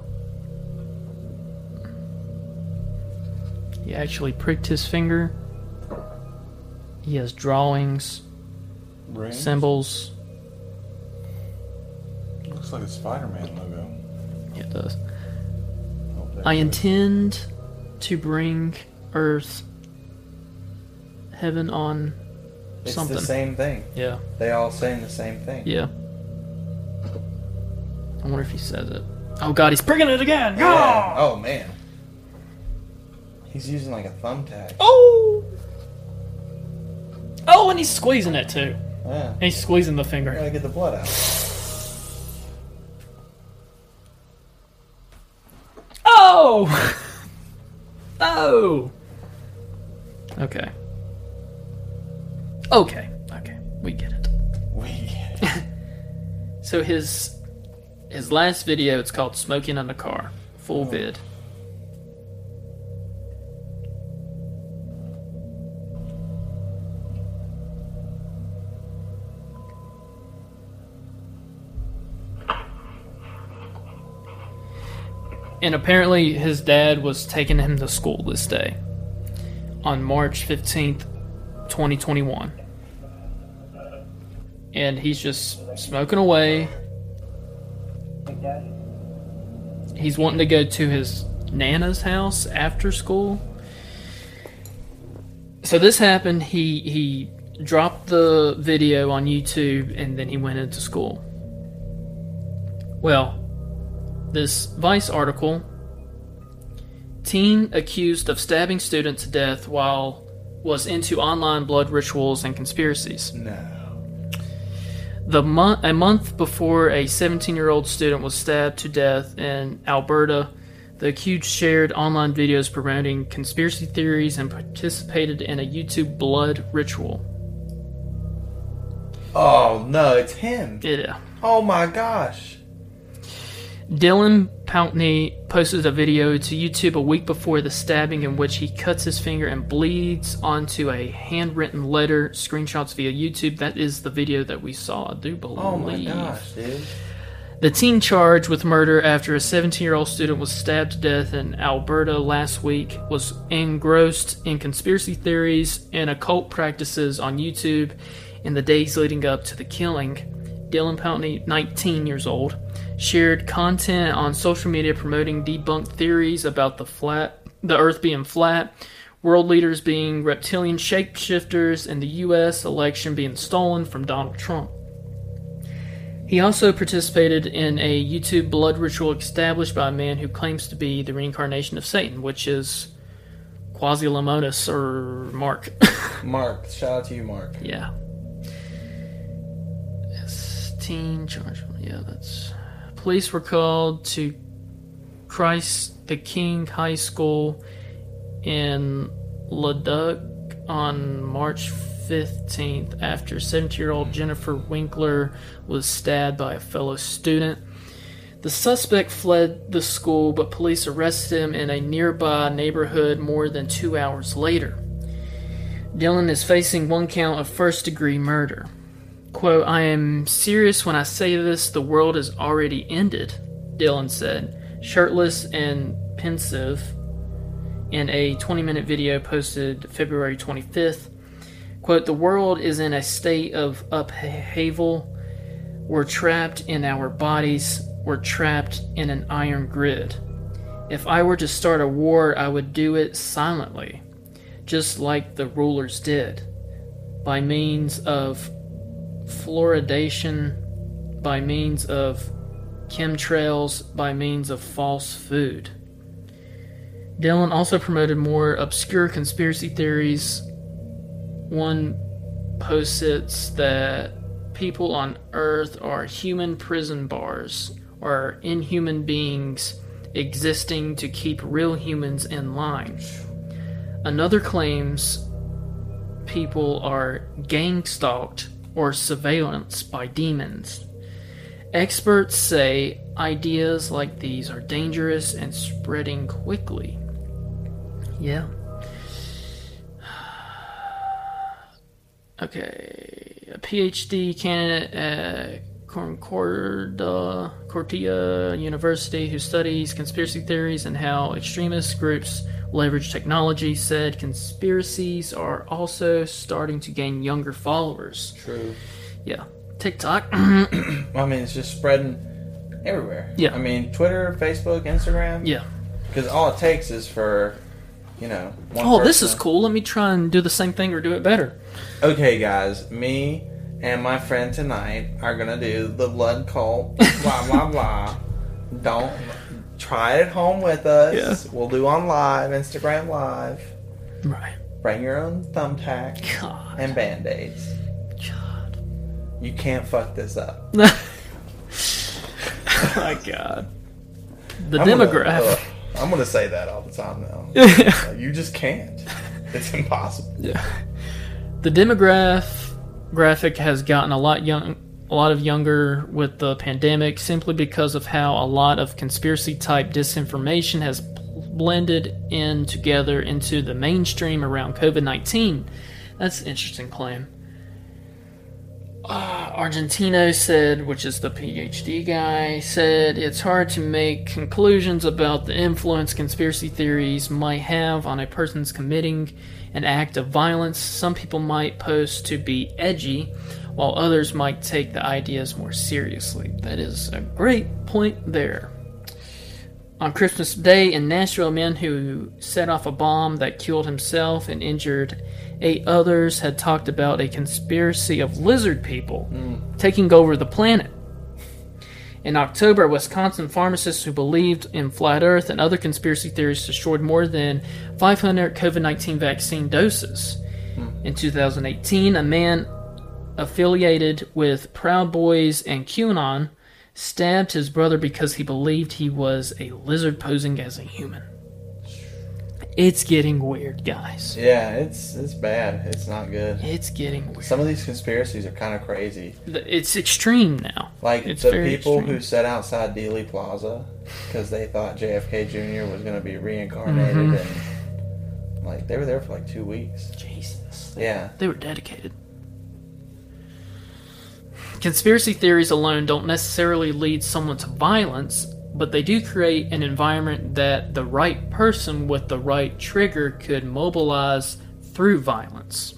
S2: He actually pricked his finger. He has drawings,
S1: Rings?
S2: symbols.
S1: Looks like a Spider-Man logo.
S2: Yeah, it does.
S1: Oh,
S2: I
S1: is.
S2: intend to bring Earth, heaven on something.
S1: It's
S2: something.
S1: the same thing.
S2: Yeah.
S1: They all saying the same thing.
S2: Yeah. I wonder if he says it. Oh god, he's pricking it again!
S1: Yeah. Oh man. He's using like a thumbtack.
S2: Oh! Oh, and he's squeezing it too.
S1: Yeah.
S2: He's squeezing the finger.
S1: Gotta get the blood out.
S2: Oh! oh! Okay. Okay. Okay. We get it.
S1: We.
S2: So his his last video, it's called "Smoking on the Car," full oh. vid. And apparently, his dad was taking him to school this day on March 15th, 2021. And he's just smoking away. He's wanting to go to his Nana's house after school. So this happened. He he dropped the video on YouTube and then he went into school. Well, this Vice article teen accused of stabbing student to death while was into online blood rituals and conspiracies.
S1: No.
S2: The month a month before a 17-year-old student was stabbed to death in Alberta, the accused shared online videos promoting conspiracy theories and participated in a YouTube blood ritual.
S1: Oh no, it's him.
S2: Yeah.
S1: Oh my gosh.
S2: Dylan Pountney posted a video to YouTube a week before the stabbing in which he cuts his finger and bleeds onto a handwritten letter. Screenshots via YouTube. That is the video that we saw, I do believe.
S1: Oh my gosh, dude.
S2: The teen charged with murder after a 17 year old student was stabbed to death in Alberta last week was engrossed in conspiracy theories and occult practices on YouTube in the days leading up to the killing. Dylan Pountney, 19 years old, shared content on social media promoting debunked theories about the flat, the Earth being flat, world leaders being reptilian shapeshifters, and the U.S. election being stolen from Donald Trump. He also participated in a YouTube blood ritual established by a man who claims to be the reincarnation of Satan, which is Quasi-Lamonis or Mark.
S1: Mark, shout out to you, Mark.
S2: yeah. Yes, teen charge. Yeah, that's. Police were called to Christ the King High School in Leduc on March 15th after 17 year old Jennifer Winkler was stabbed by a fellow student. The suspect fled the school, but police arrested him in a nearby neighborhood more than two hours later. Dylan is facing one count of first degree murder. Quote, I am serious when I say this, the world has already ended, Dylan said, shirtless and pensive, in a 20 minute video posted February 25th. Quote, the world is in a state of upheaval. We're trapped in our bodies, we're trapped in an iron grid. If I were to start a war, I would do it silently, just like the rulers did, by means of fluoridation, by means of chemtrails, by means of false food. Dylan also promoted more obscure conspiracy theories. One posits that people on Earth are human prison bars or inhuman beings existing to keep real humans in line. Another claims people are gang stalked or surveillance by demons. Experts say ideas like these are dangerous and spreading quickly. Yeah. Okay. A PhD candidate at Concordia, University who studies conspiracy theories and how extremist groups leverage technology said conspiracies are also starting to gain younger followers.
S1: True.
S2: Yeah. TikTok.
S1: I mean, it's just spreading everywhere.
S2: Yeah.
S1: I mean, Twitter, Facebook, Instagram.
S2: yeah.
S1: Because all it takes is for, you know. One
S2: Oh, this is cool. Let me try and do the same thing or do it better.
S1: Okay, guys, me and my friend tonight are gonna do the blood cult. blah blah blah. Don't try it at home with us.
S2: Yeah.
S1: We'll do on live, Instagram live.
S2: Right.
S1: Bring your own thumbtack
S2: God.
S1: and band aids.
S2: God.
S1: You can't fuck this up.
S2: oh my god. The
S1: I'm gonna-
S2: demographic.
S1: I'm gonna say that all the time now. you just can't. It's impossible. Yeah.
S2: the demographic graphic has gotten a lot young a lot of younger with the pandemic simply because of how a lot of conspiracy type disinformation has blended in together into the mainstream around COVID-19. That's an interesting claim. Uh, Argentino said, which is the PhD guy, said it's hard to make conclusions about the influence conspiracy theories might have on a person's committing an act of violence. Some people might post to be edgy, while others might take the ideas more seriously. That is a great point there. On Christmas Day in Nashville, a man who set off a bomb that killed himself and injured eight others had talked about a conspiracy of lizard people hmm. taking over the planet. In October, Wisconsin pharmacists who believed in flat Earth and other conspiracy theories destroyed more than 500 COVID 19 vaccine doses. Hmm. In 2018, a man affiliated with Proud Boys and QAnon stabbed his brother because he believed he was a lizard posing as a human. It's getting weird, guys.
S1: Yeah, it's it's bad. It's not good.
S2: It's getting weird.
S1: Some of these conspiracies are kind of crazy.
S2: It's extreme now.
S1: Like
S2: It's
S1: the people
S2: extreme.
S1: who sat outside Dealey Plaza because they thought JFK Jr. was going to be reincarnated,
S2: Mm-hmm.
S1: and like they were there for like two weeks.
S2: Jesus.
S1: Yeah,
S2: They were dedicated. Conspiracy theories alone don't necessarily lead someone to violence, but they do create an environment that the right person with the right trigger could mobilize through violence.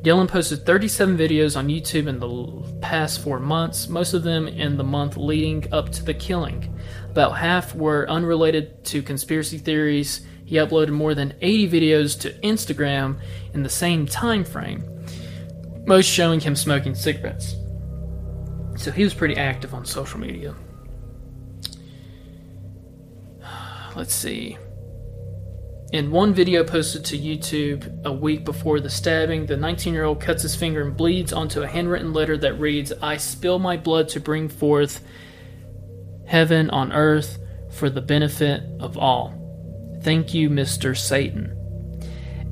S2: Dylan posted 37 videos on YouTube in the past four months, most of them in the month leading up to the killing. About half were unrelated to conspiracy theories. He uploaded more than 80 videos to Instagram in the same time frame, most showing him smoking cigarettes. So he was pretty active on social media. Let's see. In one video posted to YouTube a week before the stabbing, the 19 year old cuts his finger and bleeds onto a handwritten letter that reads I spill my blood to bring forth heaven on earth for the benefit of all. Thank you, Mr. Satan.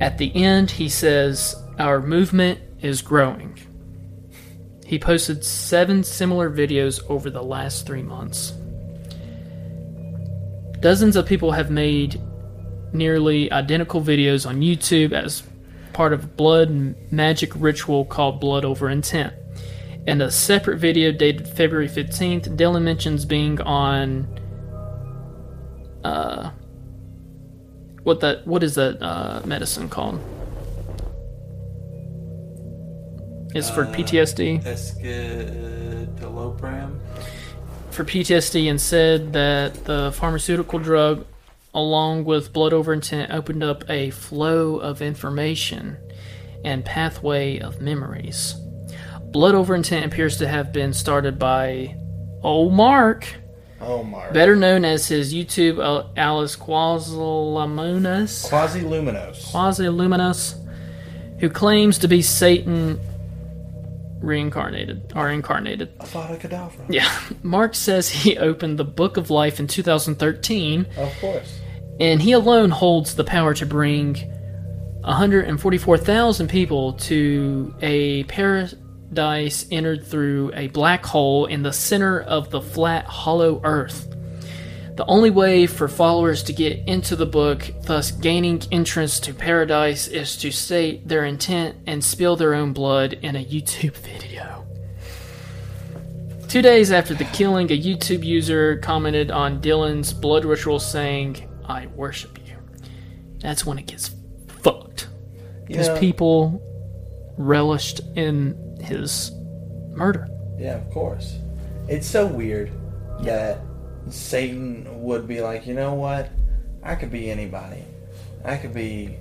S2: At the end, he says, Our movement is growing. He posted seven similar videos over the last three months. Dozens of people have made nearly identical videos on YouTube as part of a blood magic ritual called Blood Over Intent. In a separate video dated February 15th, Dylan mentions being on uh what that what is that uh, medicine called? It's for PTSD.
S1: Escitalopram.
S2: for PTSD and said that the pharmaceutical drug, along with blood over intent, opened up a flow of information and pathway of memories. Blood over intent appears to have been started by old Mark,
S1: Oh, Mark.
S2: better known as his YouTube uh, Alice Quasiluminous.
S1: Quasi luminous.
S2: Quasi-Luminous, who claims to be Satan reincarnated or incarnated.
S1: Avada Kedavra.
S2: Yeah, Mark says he opened the Book of Life in 2013,
S1: Of course.
S2: and he alone holds the power to bring 144,000 people to a paradise entered through a black hole in the center of the flat, hollow Earth. The only way for followers to get into the book, thus gaining entrance to paradise, is to state their intent and spill their own blood in a YouTube video. Two days after the killing, a YouTube user commented on Dylan's blood ritual saying, I worship you. That's when it gets fucked. Because
S1: Yeah.
S2: people relished in his murder.
S1: Yeah, of course. It's so weird that Satan would be like, you know what? I could be anybody. I could be,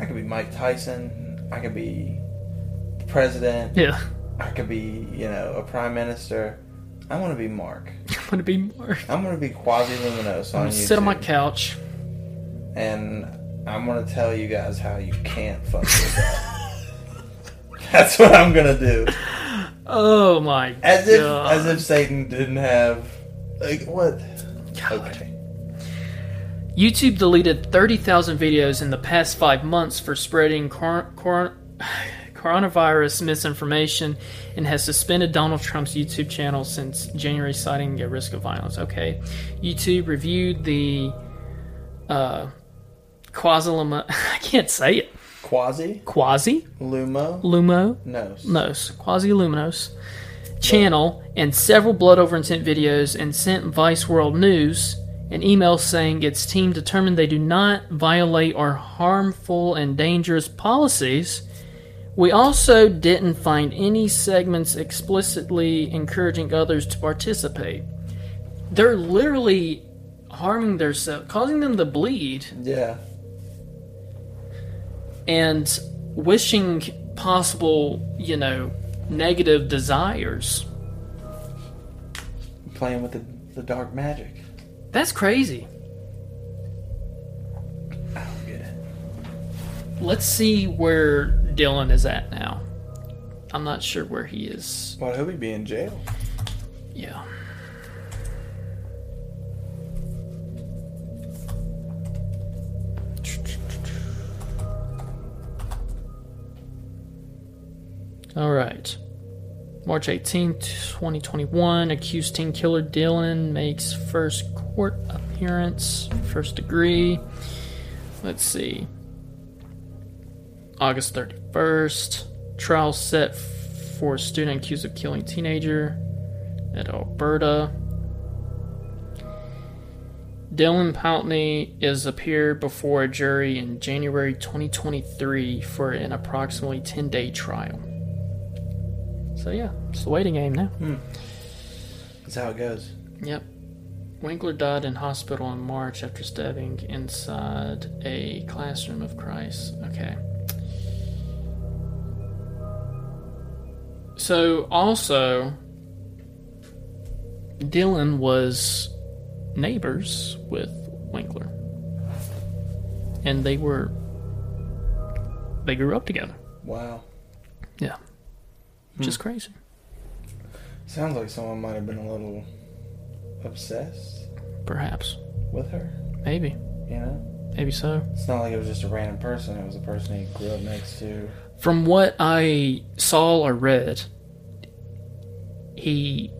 S1: I could be Mike Tyson. I could be the president.
S2: Yeah.
S1: I could be, you know, a prime minister. I want to be Mark.
S2: I'm gonna be Mark.
S1: I'm going to be quasi luminous
S2: I'm gonna sit on my couch.
S1: and I'm going to tell you guys how you can't fuck this up. That's what I'm going to do.
S2: Oh my
S1: As if,
S2: god.
S1: as if Satan didn't have, like, what? Okay.
S2: YouTube deleted 30,000 videos in the past five months for spreading cor- cor- coronavirus misinformation and has suspended Donald Trump's YouTube channel since January, citing a risk of violence. Okay. YouTube reviewed the uh, Quasiluma. I can't say it.
S1: Quasi?
S2: Quasi?
S1: Lumo?
S2: Lumo?
S1: Nos.
S2: Nos. Quasi Luminos. Channel and several Blood Over Intent videos and sent Vice World News an email saying its team determined they do not violate our harmful and dangerous policies. We also didn't find any segments explicitly encouraging others to participate. They're literally harming themselves, causing them to bleed,
S1: Yeah.
S2: and wishing possible, you know, negative desires.
S1: Playing with the, the dark magic.
S2: That's crazy.
S1: I don't get it.
S2: Let's see where Dylan is at now. I'm not sure where he is.
S1: Well, he'll be in jail.
S2: Yeah. All right. March 18th, 2021, accused teen killer Dylan makes first court appearance, first degree. Let's see. August 31st, trial set for student accused of killing teenager at Alberta. Dylan Pountney is appeared before a jury in January 2023 for an approximately 10 day trial. So, yeah, it's the waiting game now. Hmm.
S1: That's how it goes.
S2: Yep. Winkler died in hospital in March after stabbing inside a classroom of Christ. Okay. So, also, Dylan was neighbors with Winkler. And they were. They grew up together.
S1: Wow.
S2: Yeah. Which is hmm. crazy.
S1: Sounds like someone might have been a little obsessed
S2: Perhaps.
S1: with her.
S2: Maybe.
S1: You know?
S2: Maybe so.
S1: It's not like it was just a random person. It was a person he grew up next to.
S2: From what I saw or read, he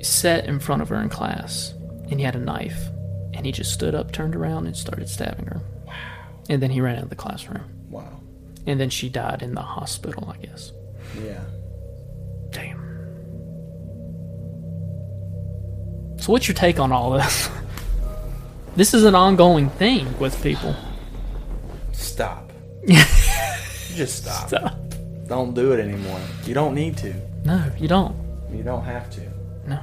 S2: sat in front of her in class and he had a knife and he just stood up, turned around, and started stabbing her. Wow. And then he ran out of the classroom.
S1: Wow.
S2: And then she died in the hospital, I guess.
S1: Yeah.
S2: So, what's your take on all this? this is an ongoing thing with people.
S1: Stop. just stop.
S2: Stop.
S1: Don't do it anymore. You don't need to.
S2: No, you don't.
S1: You don't have to.
S2: No.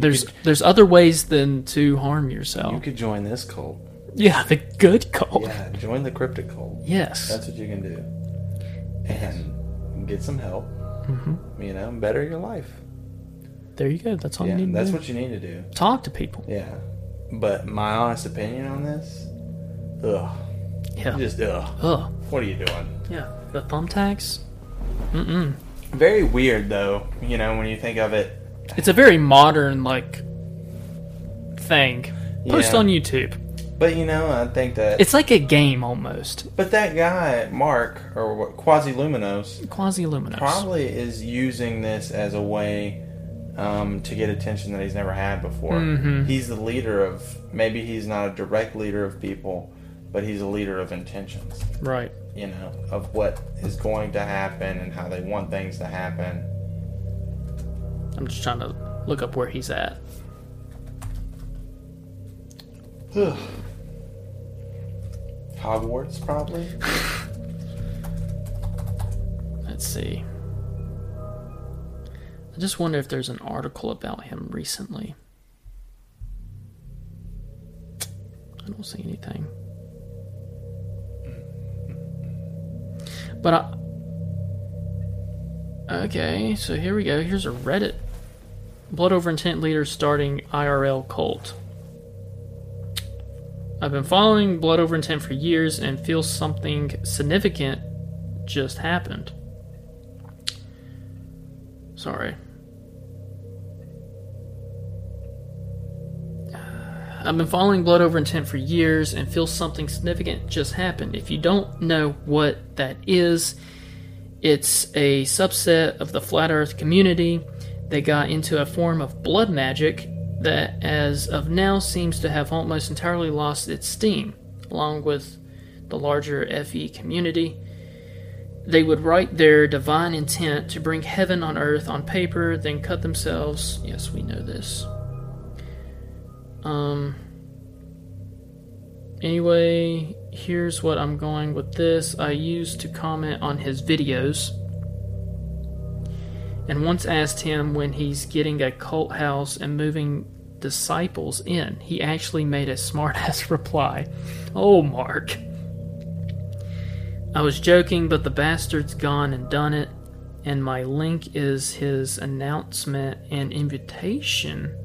S2: There's there's other ways than to harm yourself.
S1: You could join this cult.
S2: yeah, the good cult.
S1: Yeah, join the cryptic cult.
S2: Yes.
S1: That's what you can do. And get some help.
S2: Mm-hmm.
S1: You know, better your life.
S2: There you go. That's all
S1: Yeah,
S2: you need. to
S1: that's
S2: do.
S1: what you need to do.
S2: Talk to people.
S1: Yeah. But my honest opinion on this, ugh.
S2: Yeah.
S1: Just ugh.
S2: Ugh.
S1: What are you doing?
S2: Yeah. The thumbtacks. Mm-mm.
S1: Very weird though, you know, when you think of it.
S2: It's a very modern like thing. Post
S1: Yeah.
S2: on YouTube.
S1: But you know, I think that
S2: It's like a game almost.
S1: But that guy, Mark, or Quasi Luminos,
S2: Quasi luminous.
S1: probably is using this as a way um, to get attention that he's never had before.
S2: Mhm.
S1: He's the leader of, maybe he's not a direct leader of people, but he's a leader of intentions,
S2: Right.
S1: you know, of what is going to happen and how they want things to happen.
S2: I'm just trying to look up where he's at.
S1: Hogwarts, probably.
S2: Let's see. I just wonder if there's an article about him recently. I don't see anything. But I. Okay, so here we go. Here's a Reddit. Blood over intent leader starting IRL cult. I've been following Blood Over Intent for years and feel something significant just happened. Sorry. Uh, I've been following Blood Over Intent for years and feel something significant just happened. If you don't know what that is, it's a subset of the Flat Earth community. They got into a form of blood magic that, as of now, seems to have almost entirely lost its steam, along with the larger FE community. They would write their divine intent to bring heaven on earth on paper, then cut themselves. Yes, we know this. Um. Anyway, here's what I'm going with this. I used to comment on his videos and once asked him when he's getting a cult house and moving disciples in. He actually made a smartass reply. Oh, Mark. I was joking, but the bastard's gone and done it, and my link is his announcement and invitation.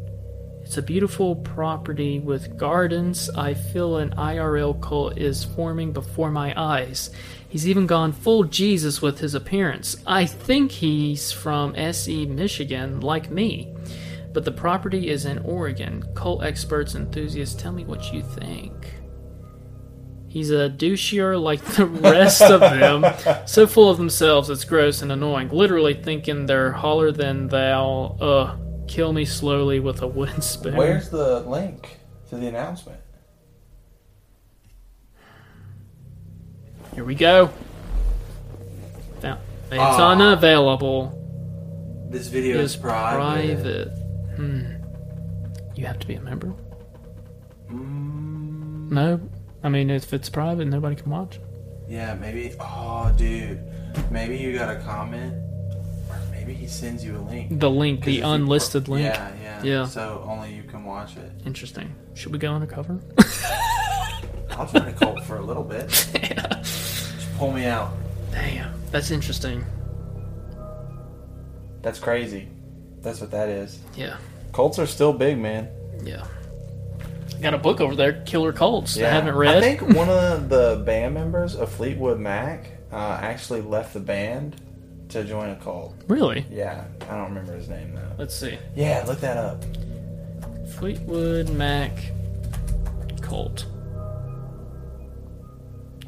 S2: It's a beautiful property with gardens. I feel an IRL cult is forming before my eyes. He's even gone full Jesus with his appearance. I think he's from SE, Michigan, like me. But the property is in Oregon. Cult experts, enthusiasts, tell me what you think. He's a douchier like the rest of them, so full of themselves it's gross and annoying. Literally thinking they're holler than thou. Uh, kill me slowly with a wooden spoon.
S1: Where's the link to the announcement?
S2: Here we go. Now, it's
S1: Ah.
S2: unavailable.
S1: This video
S2: is private. Hmm. You have to be a member.
S1: Mm.
S2: No, I mean if it's private, nobody can watch.
S1: Yeah, maybe. Oh, dude. Maybe you got a comment, or maybe he sends you a link.
S2: The link, the unlisted link.
S1: Yeah, yeah.
S2: Yeah.
S1: So only you can watch it.
S2: Interesting. Should we go undercover?
S1: I'll join a cult for a little bit. Just pull me out.
S2: Damn, that's interesting.
S1: That's crazy. That's what that is.
S2: Yeah,
S1: Cults are still big, man.
S2: yeah. Got a book over there, Killer Cults. I haven't read.
S1: I think one of the band members of Fleetwood Mac uh, actually left the band to join a cult.
S2: Really?
S1: Yeah, I don't remember his name though.
S2: Let's see.
S1: Yeah, look that up.
S2: Fleetwood Mac cult.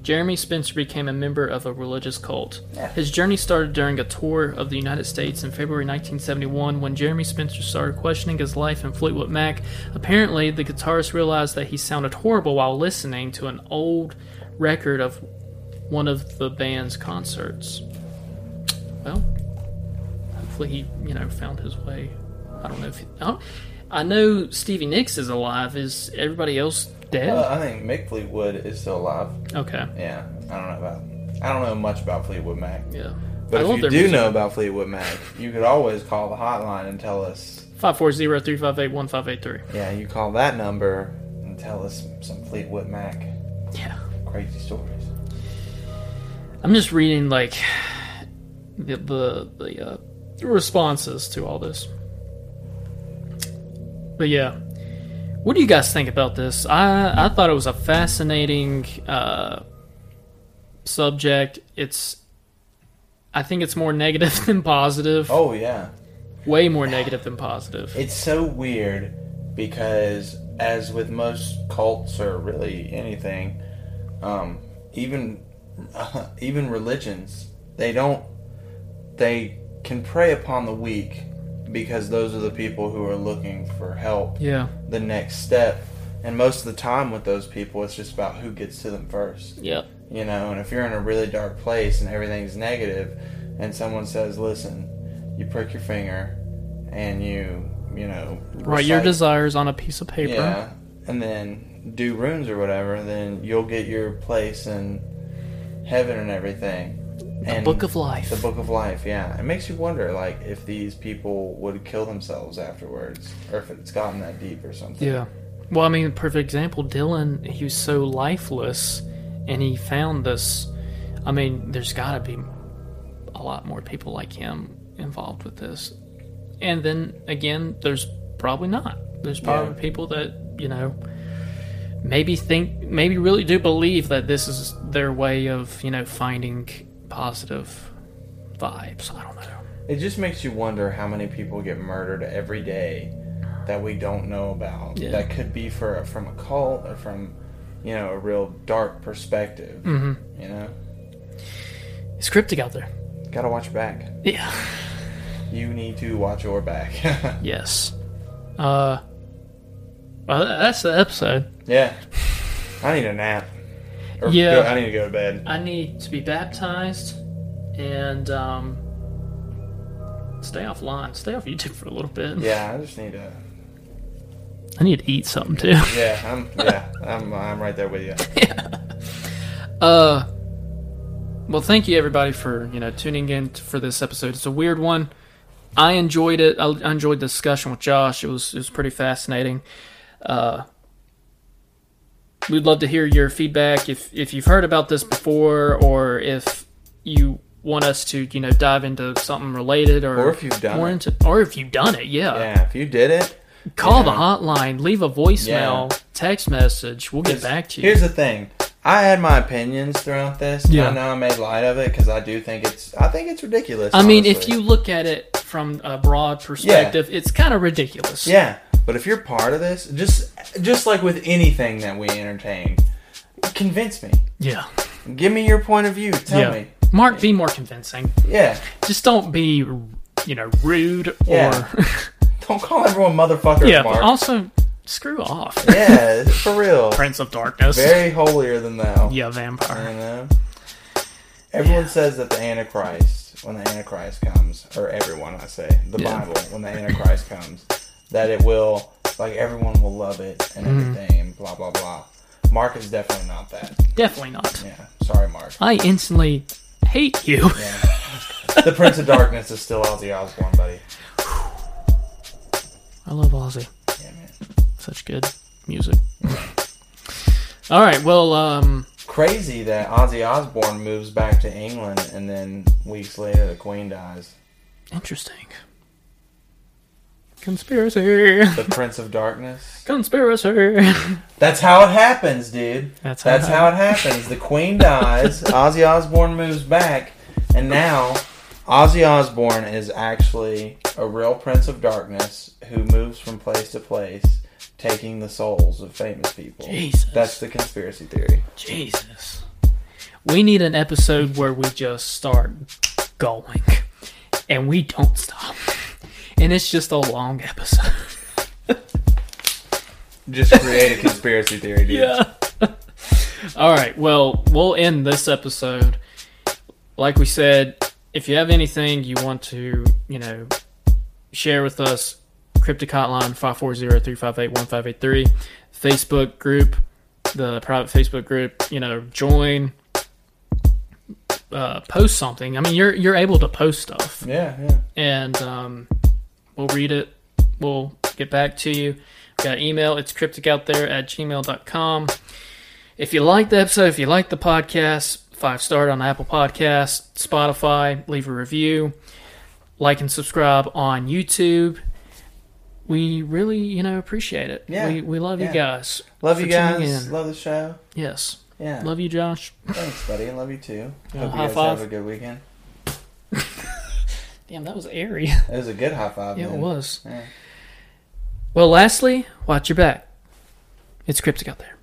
S2: Jeremy Spencer became a member of a religious cult.
S1: Yeah.
S2: His journey started during a tour of the United States in February 1971 when Jeremy Spencer started questioning his life in Fleetwood Mac. Apparently, the guitarist realized that he sounded horrible while listening to an old record of one of the band's concerts. Well, hopefully he, you know, found his way. I don't know if he, I, don't, I know Stevie Nicks is alive. Is everybody else dead?
S1: Well, I think Mick Fleetwood is still alive.
S2: okay.
S1: Yeah, I don't know about. I don't know much about Fleetwood Mac.
S2: Yeah.
S1: But
S2: I
S1: if you do
S2: music.
S1: know about Fleetwood Mac, you could always call the hotline and tell us
S2: 540-358-1583.
S1: Yeah, you call that number and tell us some Fleetwood Mac
S2: Yeah.
S1: crazy stories.
S2: I'm just reading like the the, the uh, responses to all this. But yeah, what do you guys think about this? I I thought it was a fascinating uh, subject. It's I think it's more negative than positive.
S1: Oh yeah,
S2: Way more negative than positive.
S1: it's so weird because as with most cults or really anything, um, even even religions, they don't they can prey upon the weak because those are the people who are looking for help.
S2: yeah.
S1: the next step. And most of the time with those people, it's just about who gets to them first.
S2: Yeah.
S1: You know, and if you're in a really dark place and everything's negative, and someone says, "Listen, you prick your finger, and you, you know,
S2: Write your desires on a piece of paper.
S1: yeah, and then do runes or whatever, then you'll get your place in heaven and everything."
S2: The book of life.
S1: The book of life, yeah. It makes you wonder, like, if these people would kill themselves afterwards, or if it's gotten that deep or something.
S2: Yeah. Well, I mean, perfect example. Dylan, he was so lifeless, and he found this. I mean, there's got to be a lot more people like him involved with this. And then again, there's probably not. There's probably
S1: Yeah.
S2: people that you know maybe think, maybe really do believe that this is their way of you know finding positive vibes. I don't know.
S1: It just makes you wonder how many people get murdered every day that we don't know about.
S2: Yeah.
S1: That could be for from a cult or from, you know, a real dark perspective.
S2: Mhm.
S1: You know,
S2: It's cryptic out there.
S1: gotta watch your back.
S2: Yeah.
S1: You need to watch your back.
S2: Yes. Uh. Well, that's the episode.
S1: yeah, I need a nap. Or
S2: Yeah.
S1: go- I need to go to bed.
S2: I need to be baptized and um, stay offline, stay off YouTube for a little bit.
S1: Yeah, I just need to.
S2: I need to eat something too.
S1: Yeah, I'm. Yeah, I'm. I'm right there with you. yeah.
S2: Uh, well, thank you everybody for you know tuning in for this episode. It's a weird one. I enjoyed it. I I enjoyed the discussion with Josh. It was it was pretty fascinating. Uh, we'd love to hear your feedback if if you've heard about this before or if you want us to you know dive into something related or
S1: Or if you've done
S2: more
S1: it.
S2: into or if you've done it. Yeah,
S1: Yeah, if you did it,
S2: call
S1: Yeah.
S2: the hotline, leave a voicemail,
S1: Yeah.
S2: text message. We'll get back to you.
S1: Here's the thing. I had my opinions throughout this.
S2: Yeah.
S1: I know I made light of it because I do think it's. I think it's ridiculous.
S2: I mean, if you look at it from a broad perspective, it's kind of ridiculous.
S1: Yeah, but if you're part of this, just just like with anything that we entertain, convince me.
S2: Yeah.
S1: Give me your point of view. Tell
S2: yeah.
S1: me.
S2: Mark, be more convincing.
S1: Yeah.
S2: Just don't be, you know, rude or.
S1: Yeah. Don't call everyone motherfucker.
S2: yeah,
S1: Mark.
S2: also, screw off.
S1: yeah, for real.
S2: Prince of Darkness.
S1: Very holier than thou.
S2: Yeah, vampire.
S1: You know. Everyone says that the Antichrist, when the Antichrist comes, or everyone, I say, the
S2: Yeah.
S1: Bible, when the Antichrist comes, that it will, like, everyone will love it and
S2: Mm-hmm.
S1: everything, and blah blah blah. Mark is definitely not that.
S2: Definitely not.
S1: Yeah, sorry, Mark.
S2: I instantly hate you.
S1: Yeah. the Prince of Darkness is still Ozzy Osbourne, buddy.
S2: I love Ozzy.
S1: Yeah, man.
S2: Such good music. All right, well, um,
S1: Crazy that Ozzy Osbourne moves back to England and then weeks later the Queen dies.
S2: interesting. Conspiracy.
S1: The Prince of Darkness.
S2: Conspiracy.
S1: That's how it happens, dude.
S2: That's how
S1: That's
S2: it
S1: how it happens. The Queen dies, Ozzy Osbourne moves back, and now Ozzy Osbourne is actually a real Prince of Darkness who moves from place to place, taking the souls of famous people.
S2: Jesus.
S1: That's the conspiracy theory.
S2: Jesus. We need an episode where we just start going and we don't stop. And it's just a long episode.
S1: Just create a conspiracy theory, dude.
S2: Yeah. All right. Well, we'll end this episode. Like we said, if you have anything you want to, you know, share with us, Cryptic Hotline 540-358-1583, Facebook group, the private Facebook group, you know, join, uh, post something. I mean, you're you're able to post stuff,
S1: Yeah, yeah.
S2: and um, we'll read it. we'll get back to you. We got email. It's cryptic out there at gmail.com. If you like the episode, if you like the podcast, five star on Apple Podcast, Spotify, leave a review, like and subscribe on YouTube. We really, you know, appreciate it.
S1: Yeah.
S2: We, we love
S1: Yeah.
S2: you guys.
S1: Love you guys. Love the show.
S2: Yes.
S1: Yeah.
S2: Love you, Josh.
S1: Thanks, buddy. Love you too. Hope you guys
S2: five.
S1: have a good weekend.
S2: Damn, that was airy.
S1: It was a good high five.
S2: Yeah, it was.
S1: Yeah.
S2: Well, lastly, watch your back. It's cryptic out there.